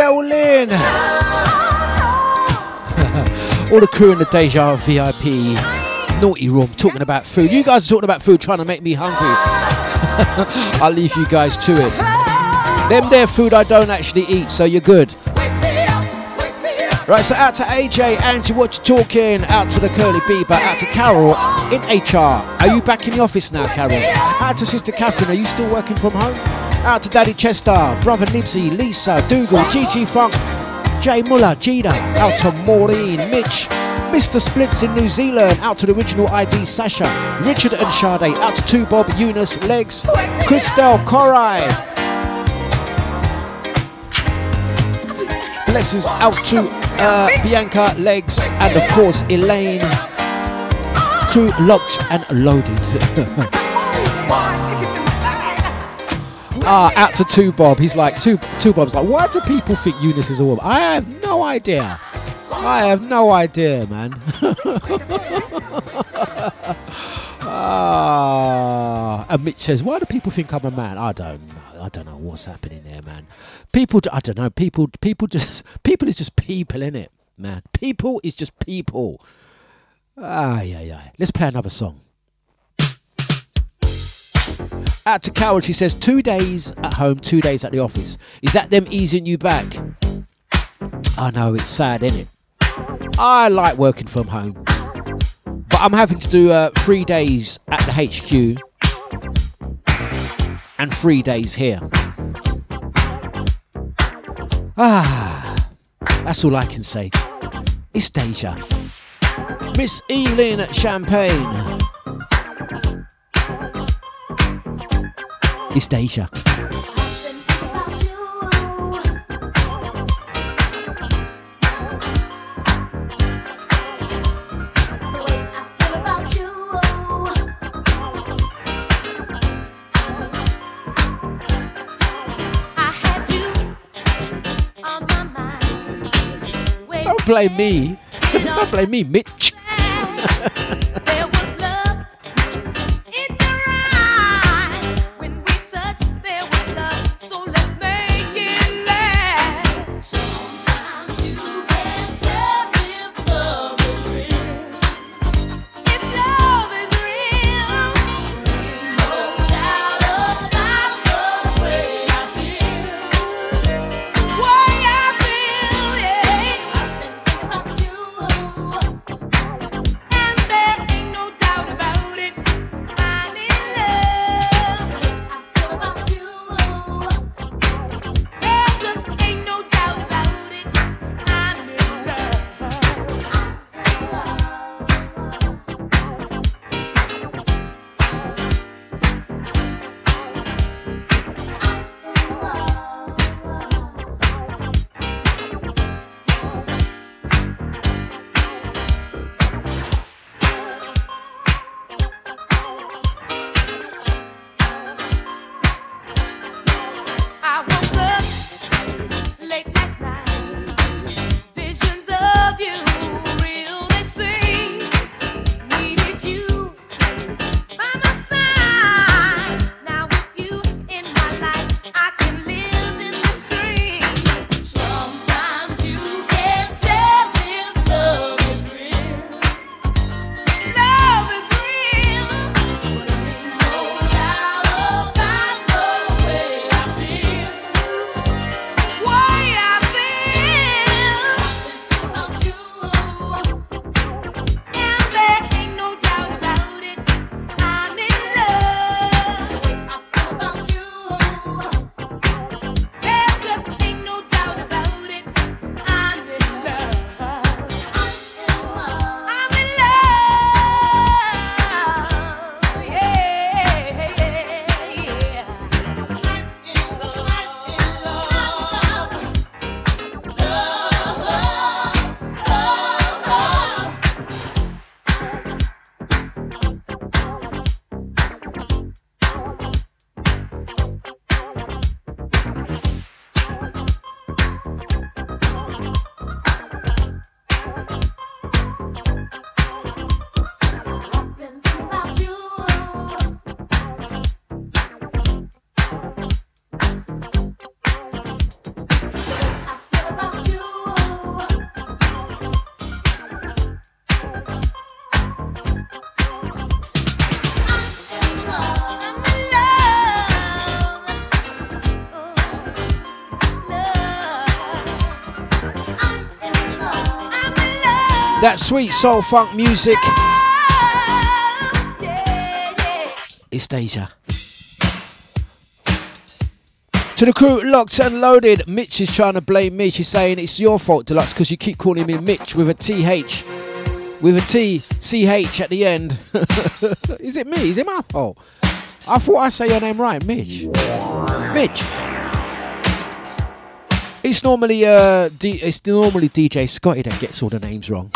All the crew in the Deja VIP naughty room talking about food. You guys are talking about food, trying to make me hungry. I'll leave you guys to it. Them there food I don't actually eat, so you're good. Right, so out to AJ, Angie, what you talking? Out to the Curly Bieber, out to Carol in HR. Are you back in the office now, Carol? Out to Sister Catherine, are you still working from home? Out to Daddy Chester, Brother Nibsy, Lisa, Dougal, Gigi Funk, Jay Muller, Gina. Out to Maureen, Mitch, Mr. Splits in New Zealand. Out to the original ID, Sasha, Richard and Sade. Out to Two Bob, Eunice, Legs, Christelle, Corai. Blessings out to uh, Bianca, Legs, and of course Elaine. Crew locked and loaded. Ah, out to Two Bob. He's like Two Two Bob's like, why do people think Eunice is a woman? I have no idea. I have no idea, man. ah, and Mitch says, why do people think I'm a man? I don't know. I don't know what's happening there, man. People, I don't know. People, people just people is just people in it, man. People is just people. Ah, yeah, yeah. Let's play another song. Out to Carol, she says, two days at home, two days at the office. Is that them easing you back? I know, it's sad, isn't it? I like working from home. But I'm having to do uh, three days at the HQ and three days here. Ah, that's all I can say. It's Deja. Miss Evelyn Champagne. It's Deja. Don't blame me. Don't blame me, Mitch. That sweet soul funk music. It's Deja. To the crew, locked and loaded. Mitch is trying to blame me. She's saying it's your fault, Dlux, because you keep calling me Mitch with a TH. With a T, CH at the end. is it me? Is it my fault? I thought I say your name right, Mitch. Mitch. It's normally uh, D- it's normally DJ Scotty that gets all the names wrong.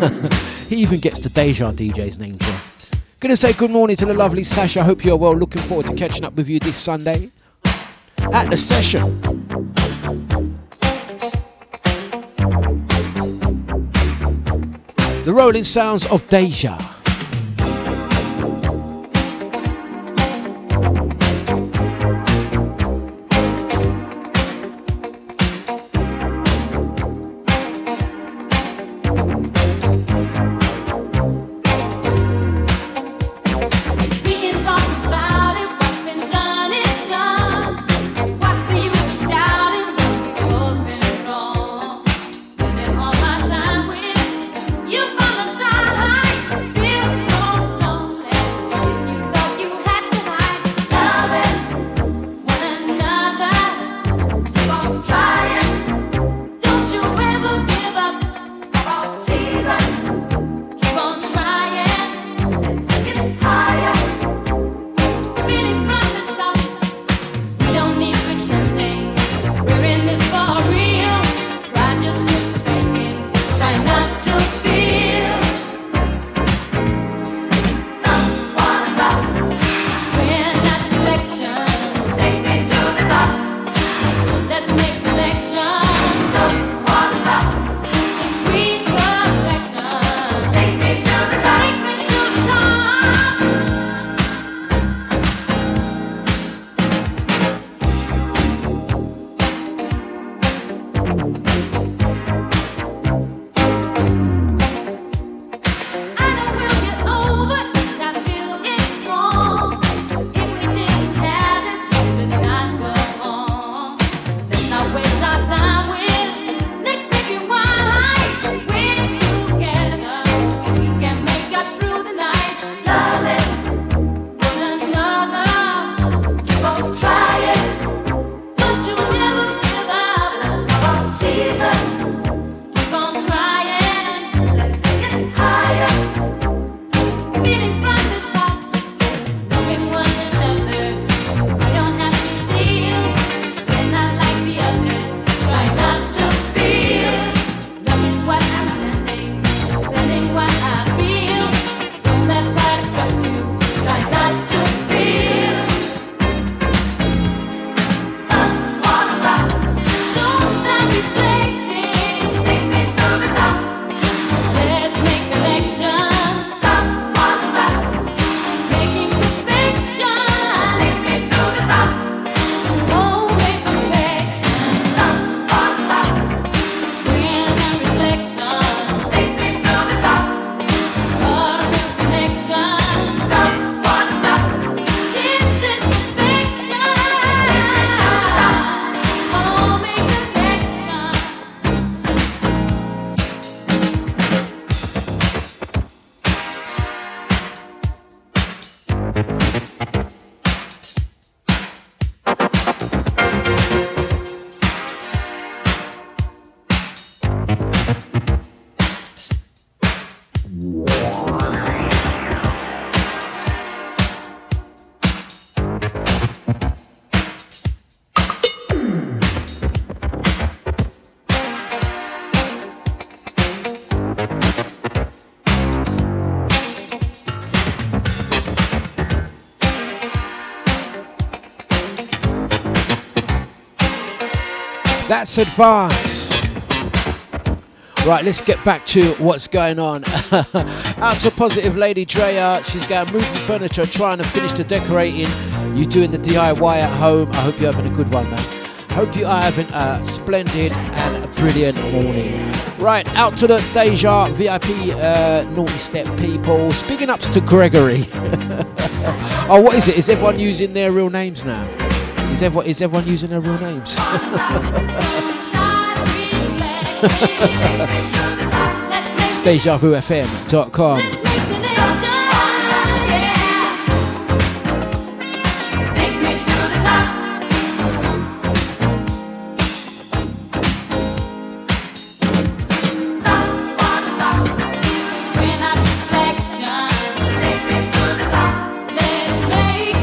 he even gets the Deja DJ's names wrong. Gonna say good morning to the lovely Sasha. Hope you're well. Looking forward to catching up with you this Sunday at the session. The rolling sounds of Deja. That's advance. Right, let's get back to what's going on. Out to positive lady Drea. She's going moving furniture, trying to finish the decorating. You doing the DIY at home. I hope you're having a good one, man. Hope you are having a splendid and a brilliant morning. Right, out to the Deja VIP uh, Naughty Step people. Speaking ups to Gregory. oh, what is it? Is everyone using their real names now? Is everyone, is everyone using their real names? StageDejaVuFM.com.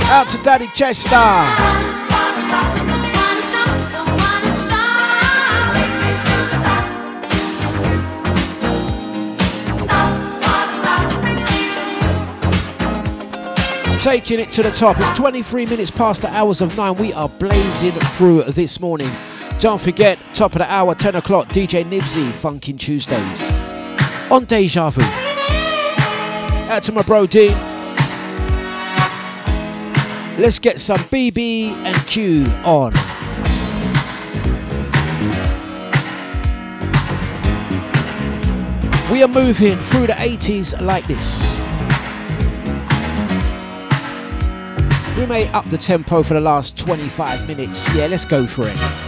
out to Daddy Chester. taking it to the top. It's 23 minutes past the hours of nine. We are blazing through this morning. Don't forget, top of the hour, 10 o'clock, DJ Nibsy, Funkin' Tuesdays on Deja Vu. Out to my bro Dean. Let's get some BB and Q on. We are moving through the 80s like this. We may up the tempo for the last 25 minutes. Yeah, let's go for it.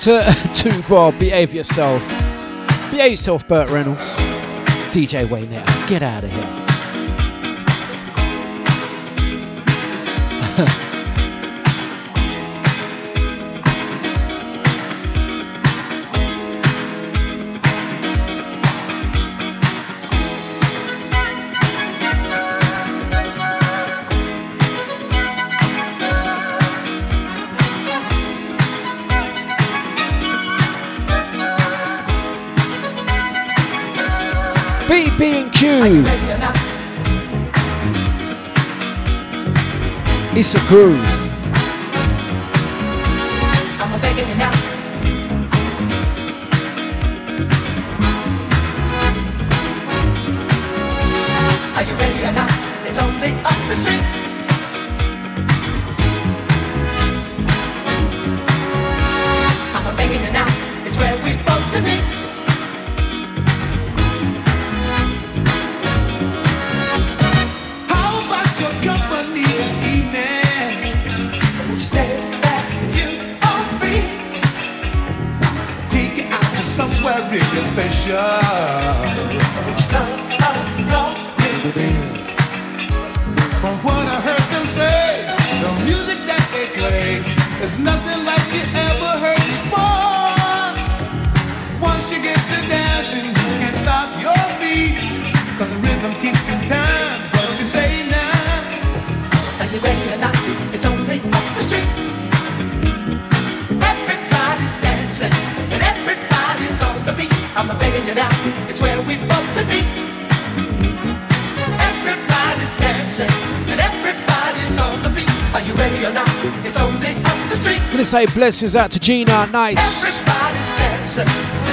To to Bob, Behave Yourself. Behave Yourself, Burt Reynolds. DJ Wayne, now get out of here. It's a groove. Say blessings out to Gina. Nice. Everybody's dancing.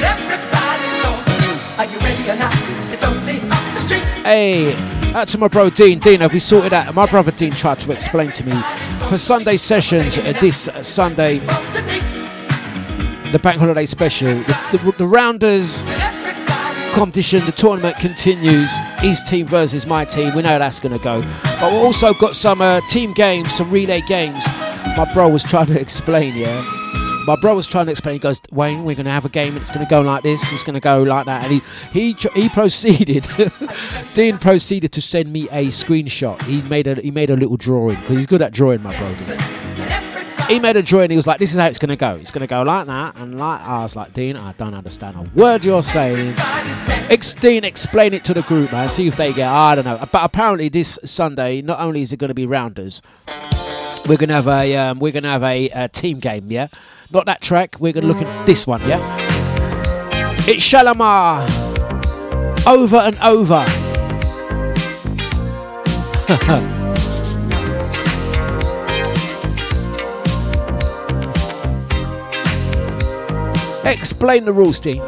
Everybody's on the move. Are you ready or not? It's only up the street. Hey, out to my bro Dean. Dean, have we sorted out? My brother Dean tried to explain to me for Sunday sessions uh, this uh, Sunday, the bank holiday special, the, the, the rounders competition, the tournament continues. His team versus my team. We know that's going to go. But we've also got some uh, team games, some relay games. My bro was trying to explain, yeah. My bro was trying to explain. He goes, Wayne, we're going to have a game it's going to go like this. It's going to go like that. And he he he proceeded. Dean proceeded to send me a screenshot. He made a he made a little drawing because he's good at drawing, my bro. He made a drawing. He was like, "This is how it's going to go. It's going to go like that and like." I was like, "Dean, I don't understand a word you're saying." Ex- Dean, explain it to the group, man. See if they get. I don't know. But apparently, this Sunday, not only is it going to be rounders, we're to have a um, we're to have a, uh team game. Yeah, not that track. We're to look at this one. Yeah, it's Shalamar over and over. Explain the rules, Dean.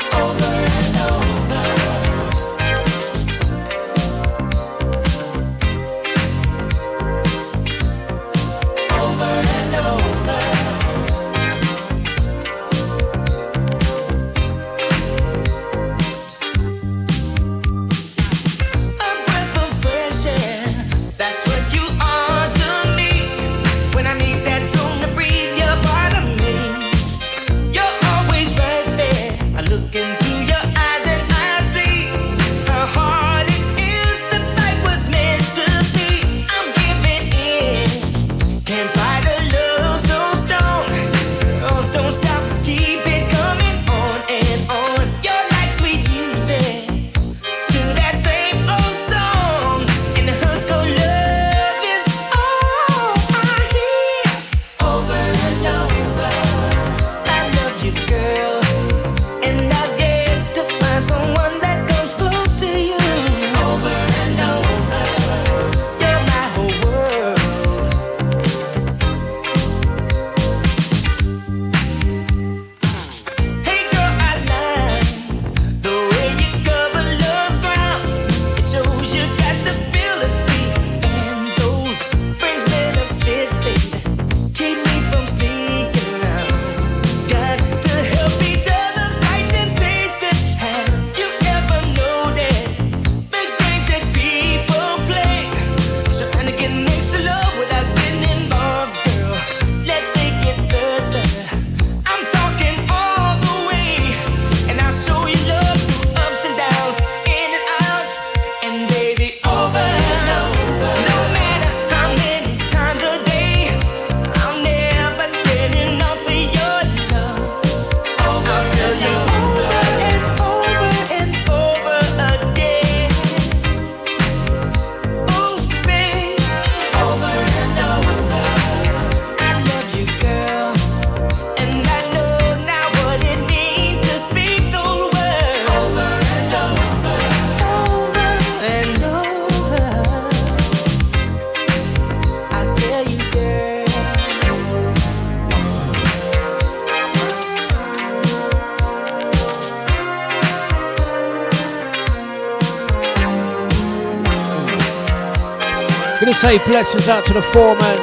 Say blessings out to the foreman.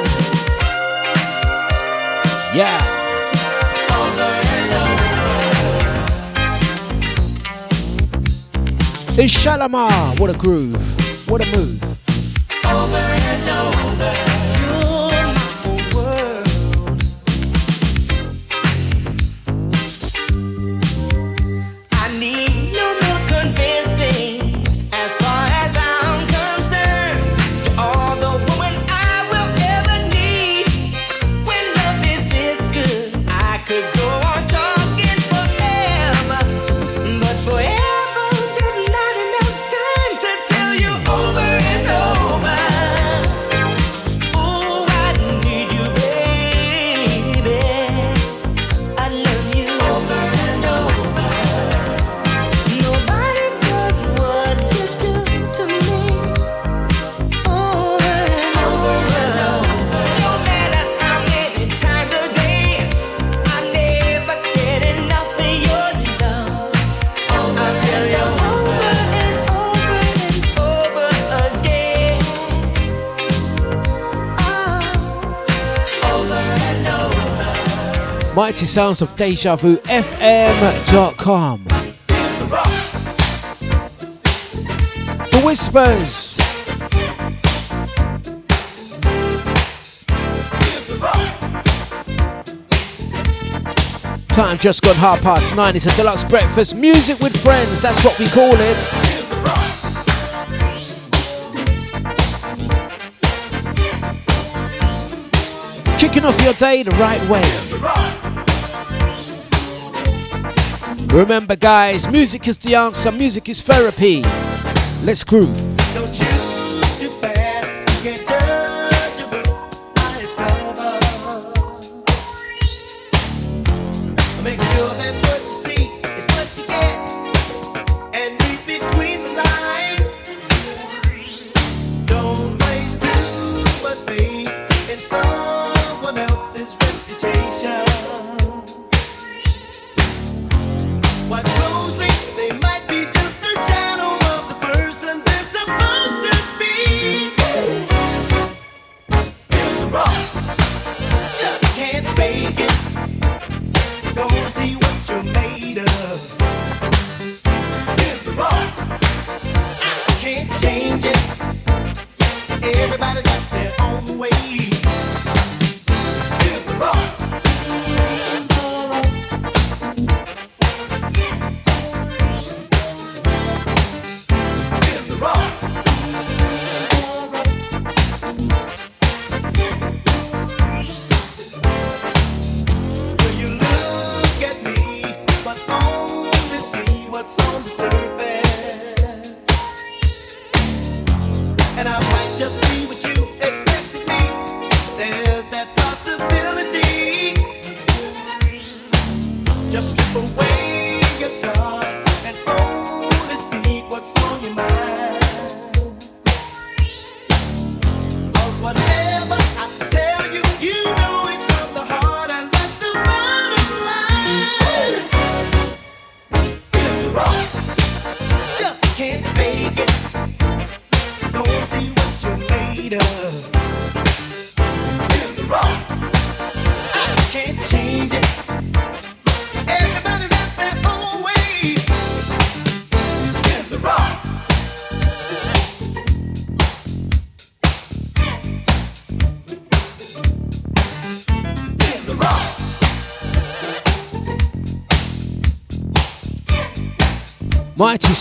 Yeah. It's Shalamar. What a groove. What a move. The sounds of DejaVuFM.com. The Whispers. Time just gone half past nine. It's a Dlux breakfast. Music with friends. That's what we call it. kicking off your day the right way. Remember, guys, music is the answer, music is therapy. Let's groove.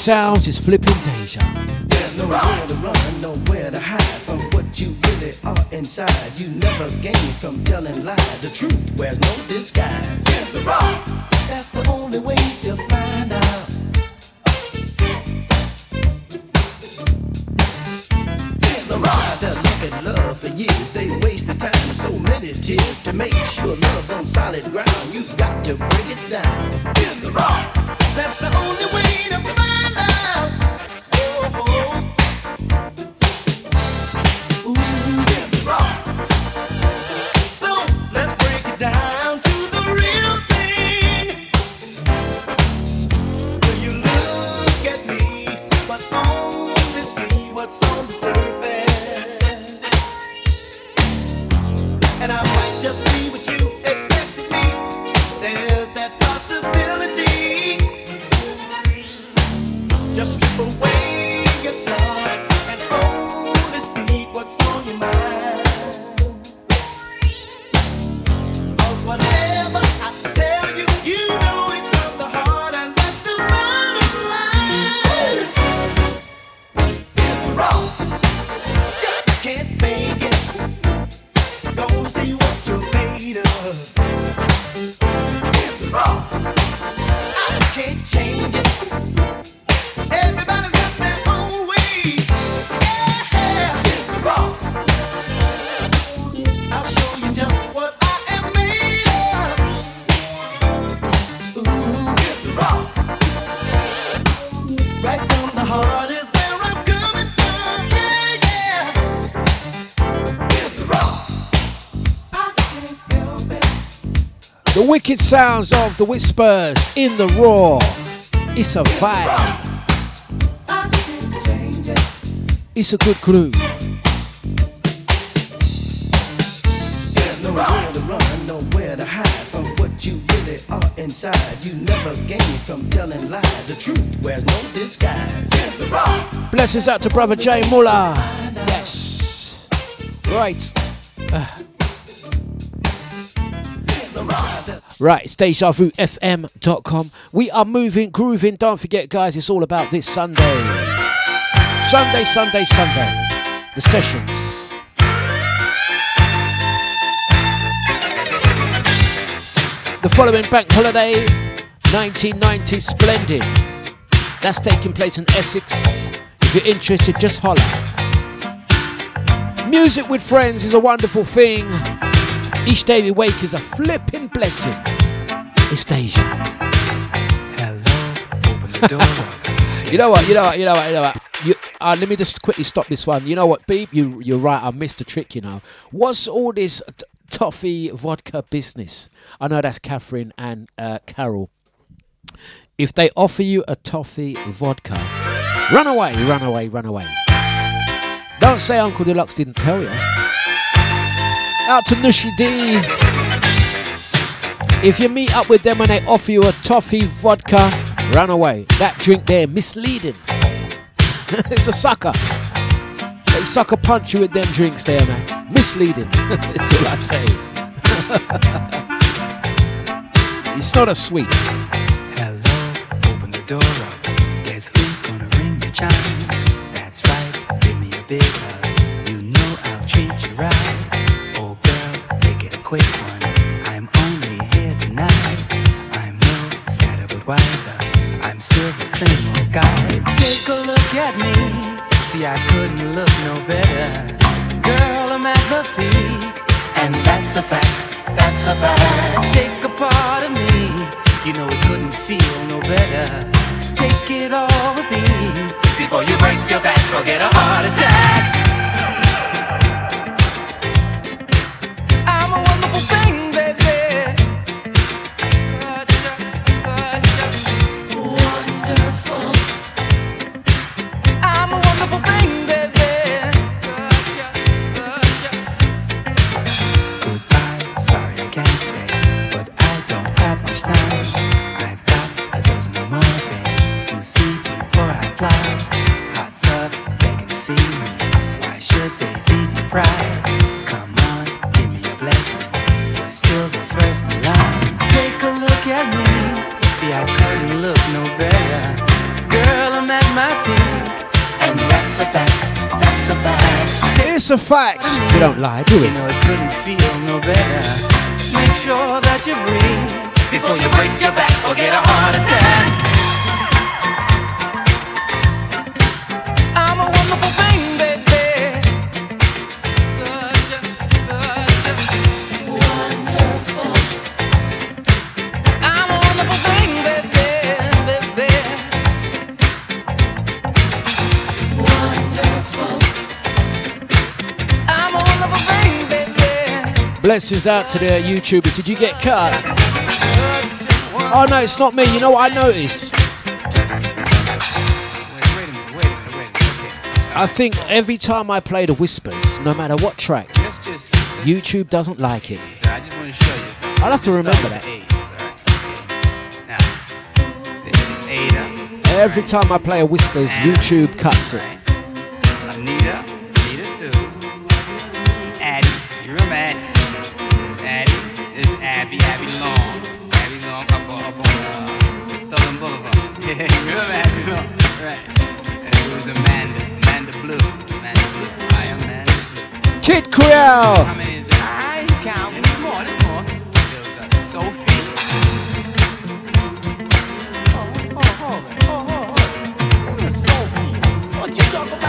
sounds is flipping deja. There's to run, nowhere to hide from what you really are inside. You never gain from telling lies. The truth wears no disguise. wicked sounds of the Whispers in the roar. It's a vibe. It's a good groove. There's nowhere to run, nowhere to hide from what you really are inside. You never gain from telling lies. The truth wears no disguise. Blessings out to brother Jay Muller. Yes. Right. Uh. Right, it's DejaVuFM.com. We are moving, grooving. Don't forget, guys, it's all about this Sunday. Sunday, Sunday, Sunday. The sessions. The following bank holiday, 1990 Splendid. That's taking place in Essex. If you're interested, just holler. Music with friends is a wonderful thing. Each day we wake is a flipping blessing. It's Deja. you know what? You know what? You know what? You know what? You, uh, let me just quickly stop this one. You know what, Beep? You, you're right. I missed the trick. You know, what's all this t- toffee vodka business? I know that's Catherine and uh, Carol. If they offer you a toffee vodka, run away, run away, run away. Don't say Uncle Dlux didn't tell you. Out to Nushi D. If you meet up with them and they offer you a toffee vodka, run away. That drink there misleading. it's a sucker. They sucker punch you with them drinks there, man. Misleading. That's all I say. it's not a sweet. Open the door up. Guess who's gonna ring the chimes? Quick one. I'm only here tonight. I'm no sadder but wiser. I'm still the same old guy. Take a look at me. See, I couldn't look no better. Girl, I'm at the peak. And that's a fact. That's a fact. Take a part of me. You know it couldn't feel no better. Take it all with ease before you break your back or get a heart attack. It's a fact. You don't lie, do You it? know it couldn't feel no better. Make sure that you breathe before you break your back or get a heart attack. Blessings out to the YouTubers. Did you get cut? Oh no, it's not me. You know what I noticed? I think every time I play the whispers, no matter what track, YouTube doesn't like it. I'll have to remember that. Every time I play a whispers, YouTube cuts it. remember Abby Right. It was Amanda, Amanda Blue, Amanda Blue. I am Amanda Blue. Kid Creole. How many is that? I ain't counting. There's more, there's more. There was uh, Sophie. Oh, oh, hold it. Oh, hold it. Sophie. What you talk about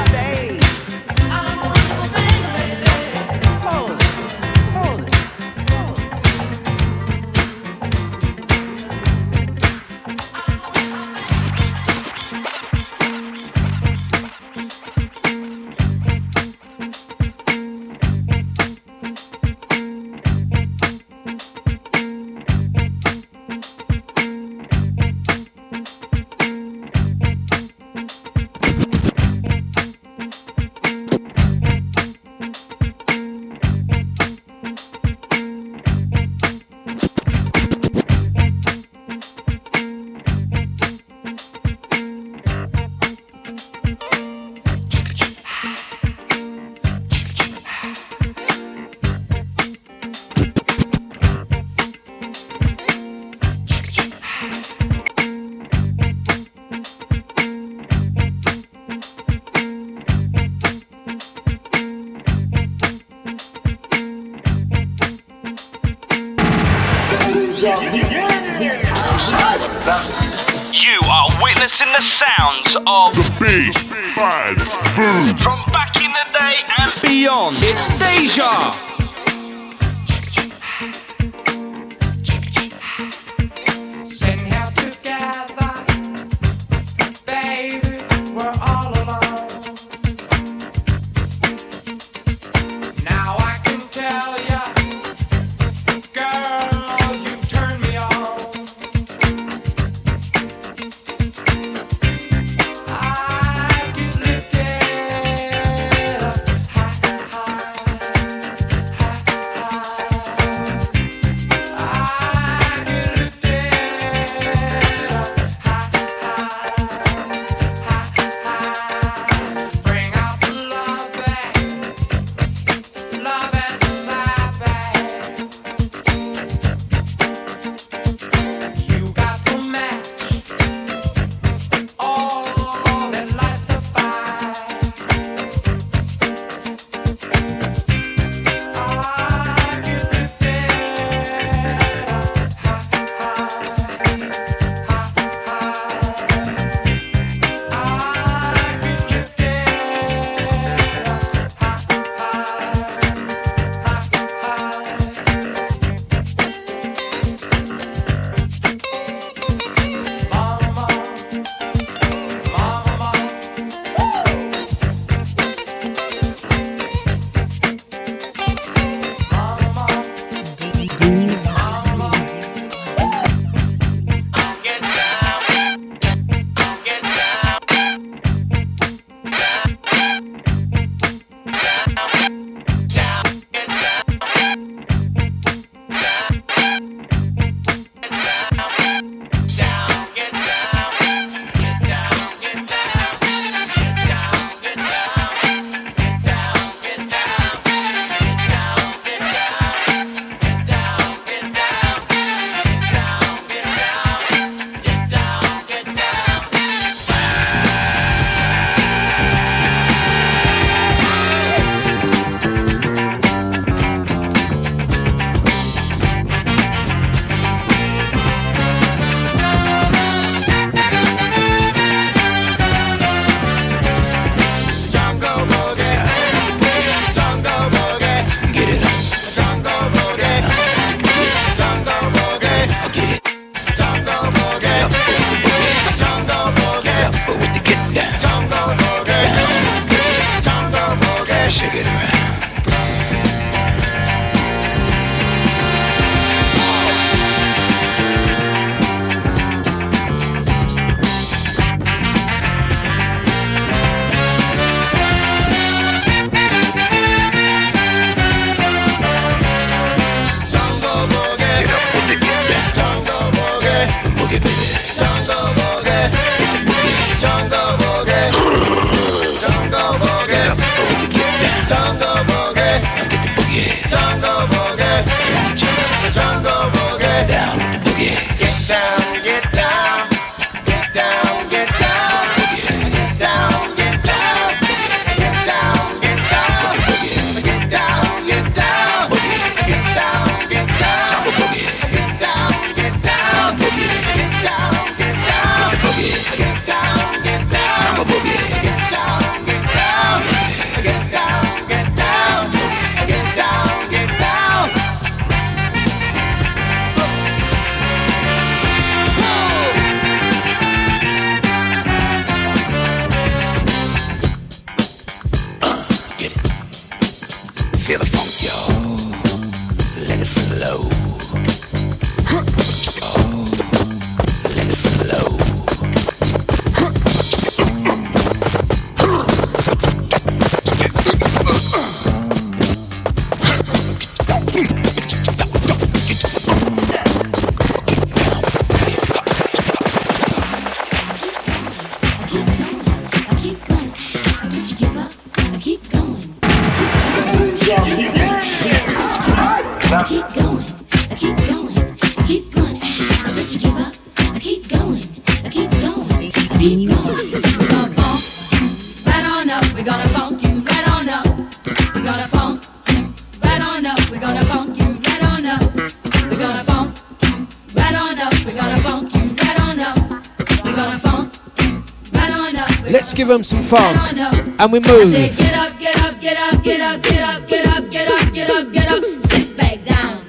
Let's give them some fun. And we move. Say, get up, get up, get up, get up, get up, get up, get up, get up, get up. Sit back down.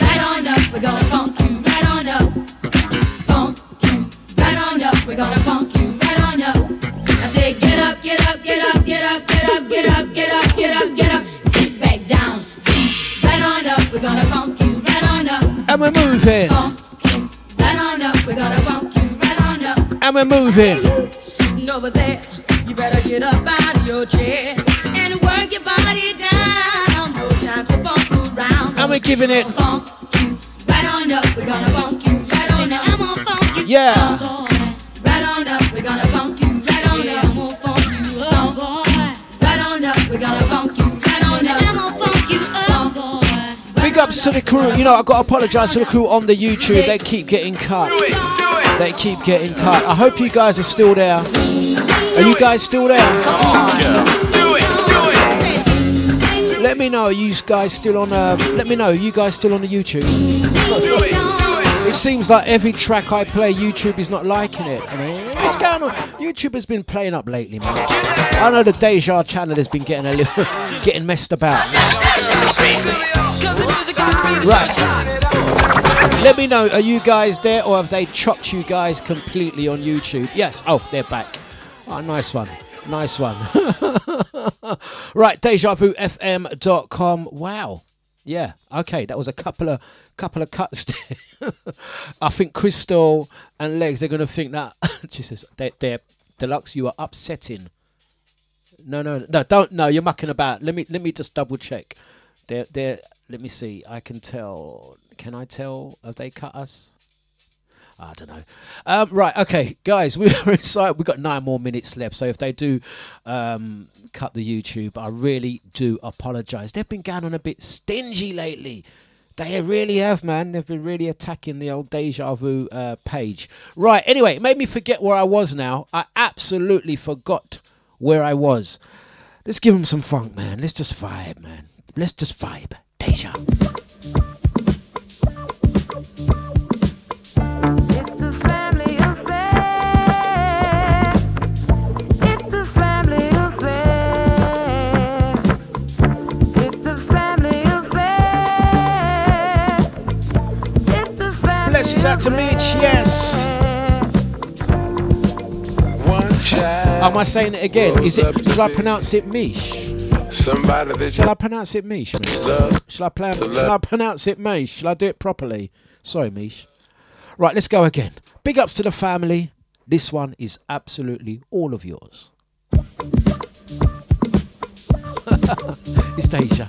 Right on up. We're gonna funk you right on up. Funk you right on up. We're gonna funk you right on up. I say, get up, get up, get up, get up, get up, get up, get up, get up, get up. Sit back down. Right on up. We're gonna funk you right on up. And we're moving. And we're moving. Sitting over there, you better get up out of your chair and work your body down. No time to funk around. And we're giving it. Funk you right on up. We're gonna funk you right on up. I'm gonna funk you. Yeah. Big ups to the crew. You know, I've got to apologise to the crew on the YouTube. They keep getting cut. They keep getting cut. I hope you guys are still there. Are you guys still there? Let me know. Are you guys still on? Uh, let me know. Are you guys still on the YouTube? It seems like every track I play, YouTube is not liking it. I mean, what's going on? YouTube has been playing up lately, man. I know the Deja channel has been getting a little, getting messed about. Right. Let me know. Are you guys there, or have they chopped you guys completely on YouTube? Yes. Oh, they're back. Oh, nice one. Nice one. right, DejaVuFM.com. Wow. Yeah. Okay, that was a couple of couple of cuts. I think Crystal and Legs they're gonna think that Jesus, they, they're Dlux. You are upsetting. No, no, no. Don't. No, you're mucking about. Let me let me just double check. They're they're. Let me see. I can tell. Can I tell? Have they cut us? I don't know. Um, right, okay, guys, we're inside. We've got nine more minutes left. So if they do um, cut the YouTube, I really do apologise. They've been going on a bit stingy lately. They really have, man. They've been really attacking the old Deja Vu uh, page. Right, anyway, it made me forget where I was now. I absolutely forgot where I was. Let's give them some funk, man. Let's just vibe, man. Let's just vibe. Deja. To Mitch, yes. Am I saying it again? Is it? Shall I pronounce it Mish? Somebody Shall I pronounce it Mish? Mish? Shall I plan? Shall I pronounce it Mish? Shall I do it properly? Sorry, Mish. Right, let's go again. Big ups to the family. This one is absolutely all of yours. it's Deja.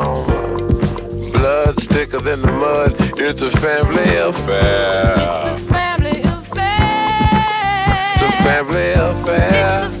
lived the mud. It's a family affair. It's a family affair. It's a family affair.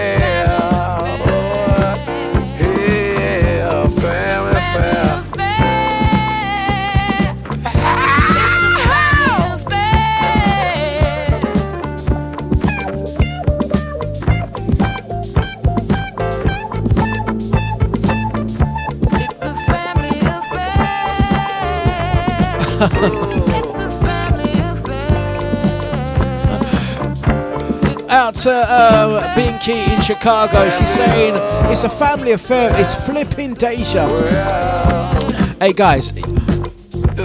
to uh, Binky in Chicago. She's saying it's a family affair. It's flipping Deja. Hey guys,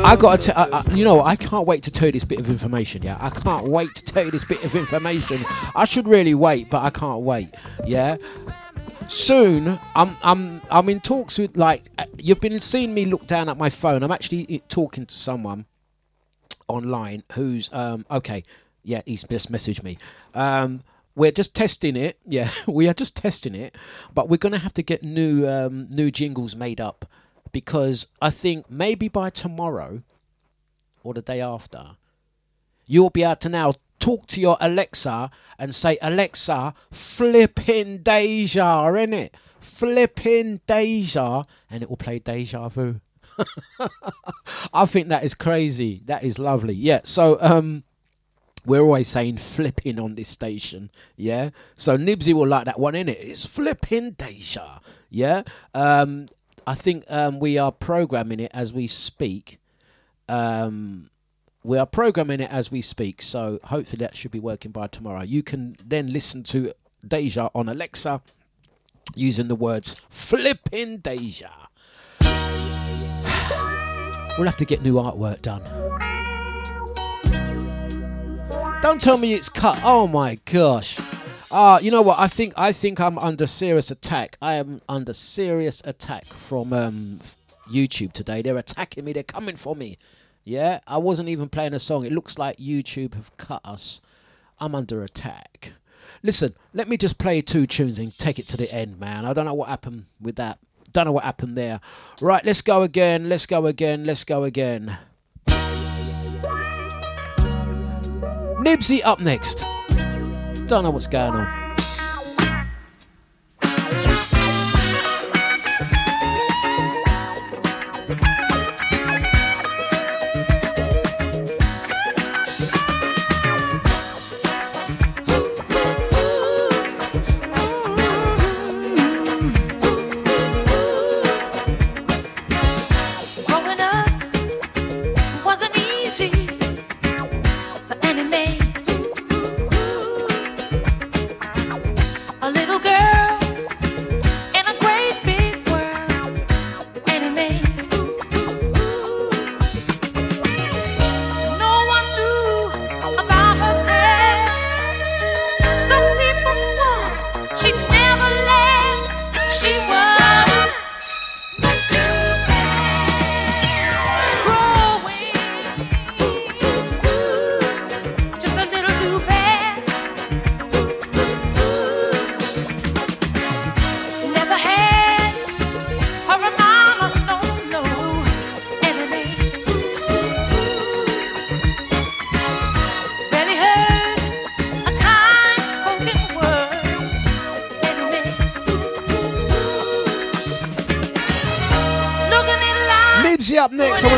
I got to. You know, I can't wait to tell you this bit of information. Yeah, I can't wait to tell you this bit of information. I should really wait, but I can't wait. Yeah. Soon, I'm I'm I'm in talks with like uh, you've been seeing me look down at my phone. I'm actually talking to someone online who's um okay yeah he's just messaged me um we're just testing it yeah we are just testing it but we're gonna have to get new um new jingles made up because i think maybe by tomorrow or the day after you'll be able to now talk to your alexa and say alexa flipping deja innit flipping deja and it will play deja vu I think that is crazy. That is lovely. Yeah. So um we're always saying flipping on this station. Yeah. So Nibsy will like that one in it. It's flipping Deja. Yeah. Um I think um we are programming it as we speak. Um we are programming it as we speak, so hopefully that should be working by tomorrow. You can then listen to Deja on Alexa using the words flipping Deja. We'll have to get new artwork done. Don't tell me it's cut. Oh my gosh. Ah, you know what? I think I think I'm under serious attack. I am under serious attack from um, YouTube today. They're attacking me. They're coming for me. Yeah, I wasn't even playing a song. It looks like YouTube have cut us. I'm under attack. Listen, let me just play two tunes and take it to the end, man. I don't know what happened with that. Don't know what happened there. Right, let's go again. Let's go again. Let's go again. Nibsy up next. Don't know what's going on.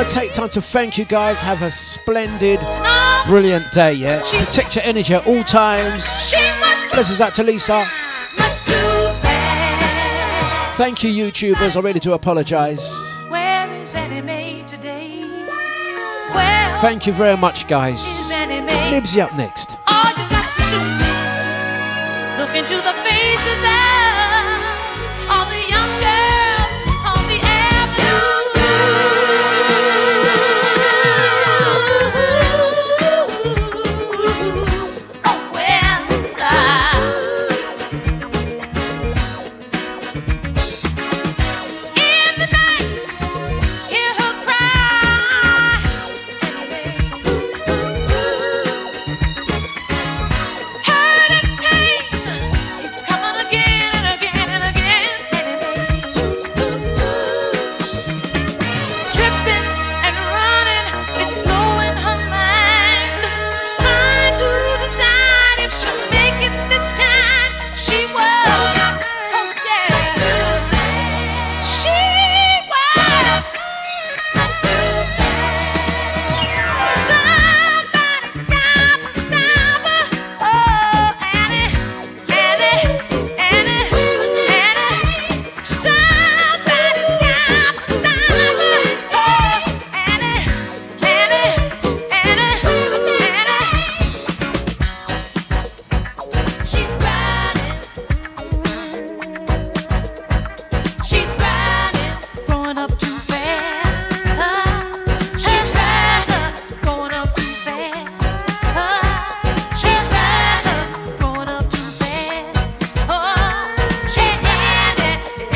To take time to thank you guys. Have a splendid, brilliant day, yeah? Protect your energy at all times. Blessings out to Lisa. Thank you, YouTubers. I really do apologize. Where is enemy today? Where Thank you very much, guys. Nibsy up next.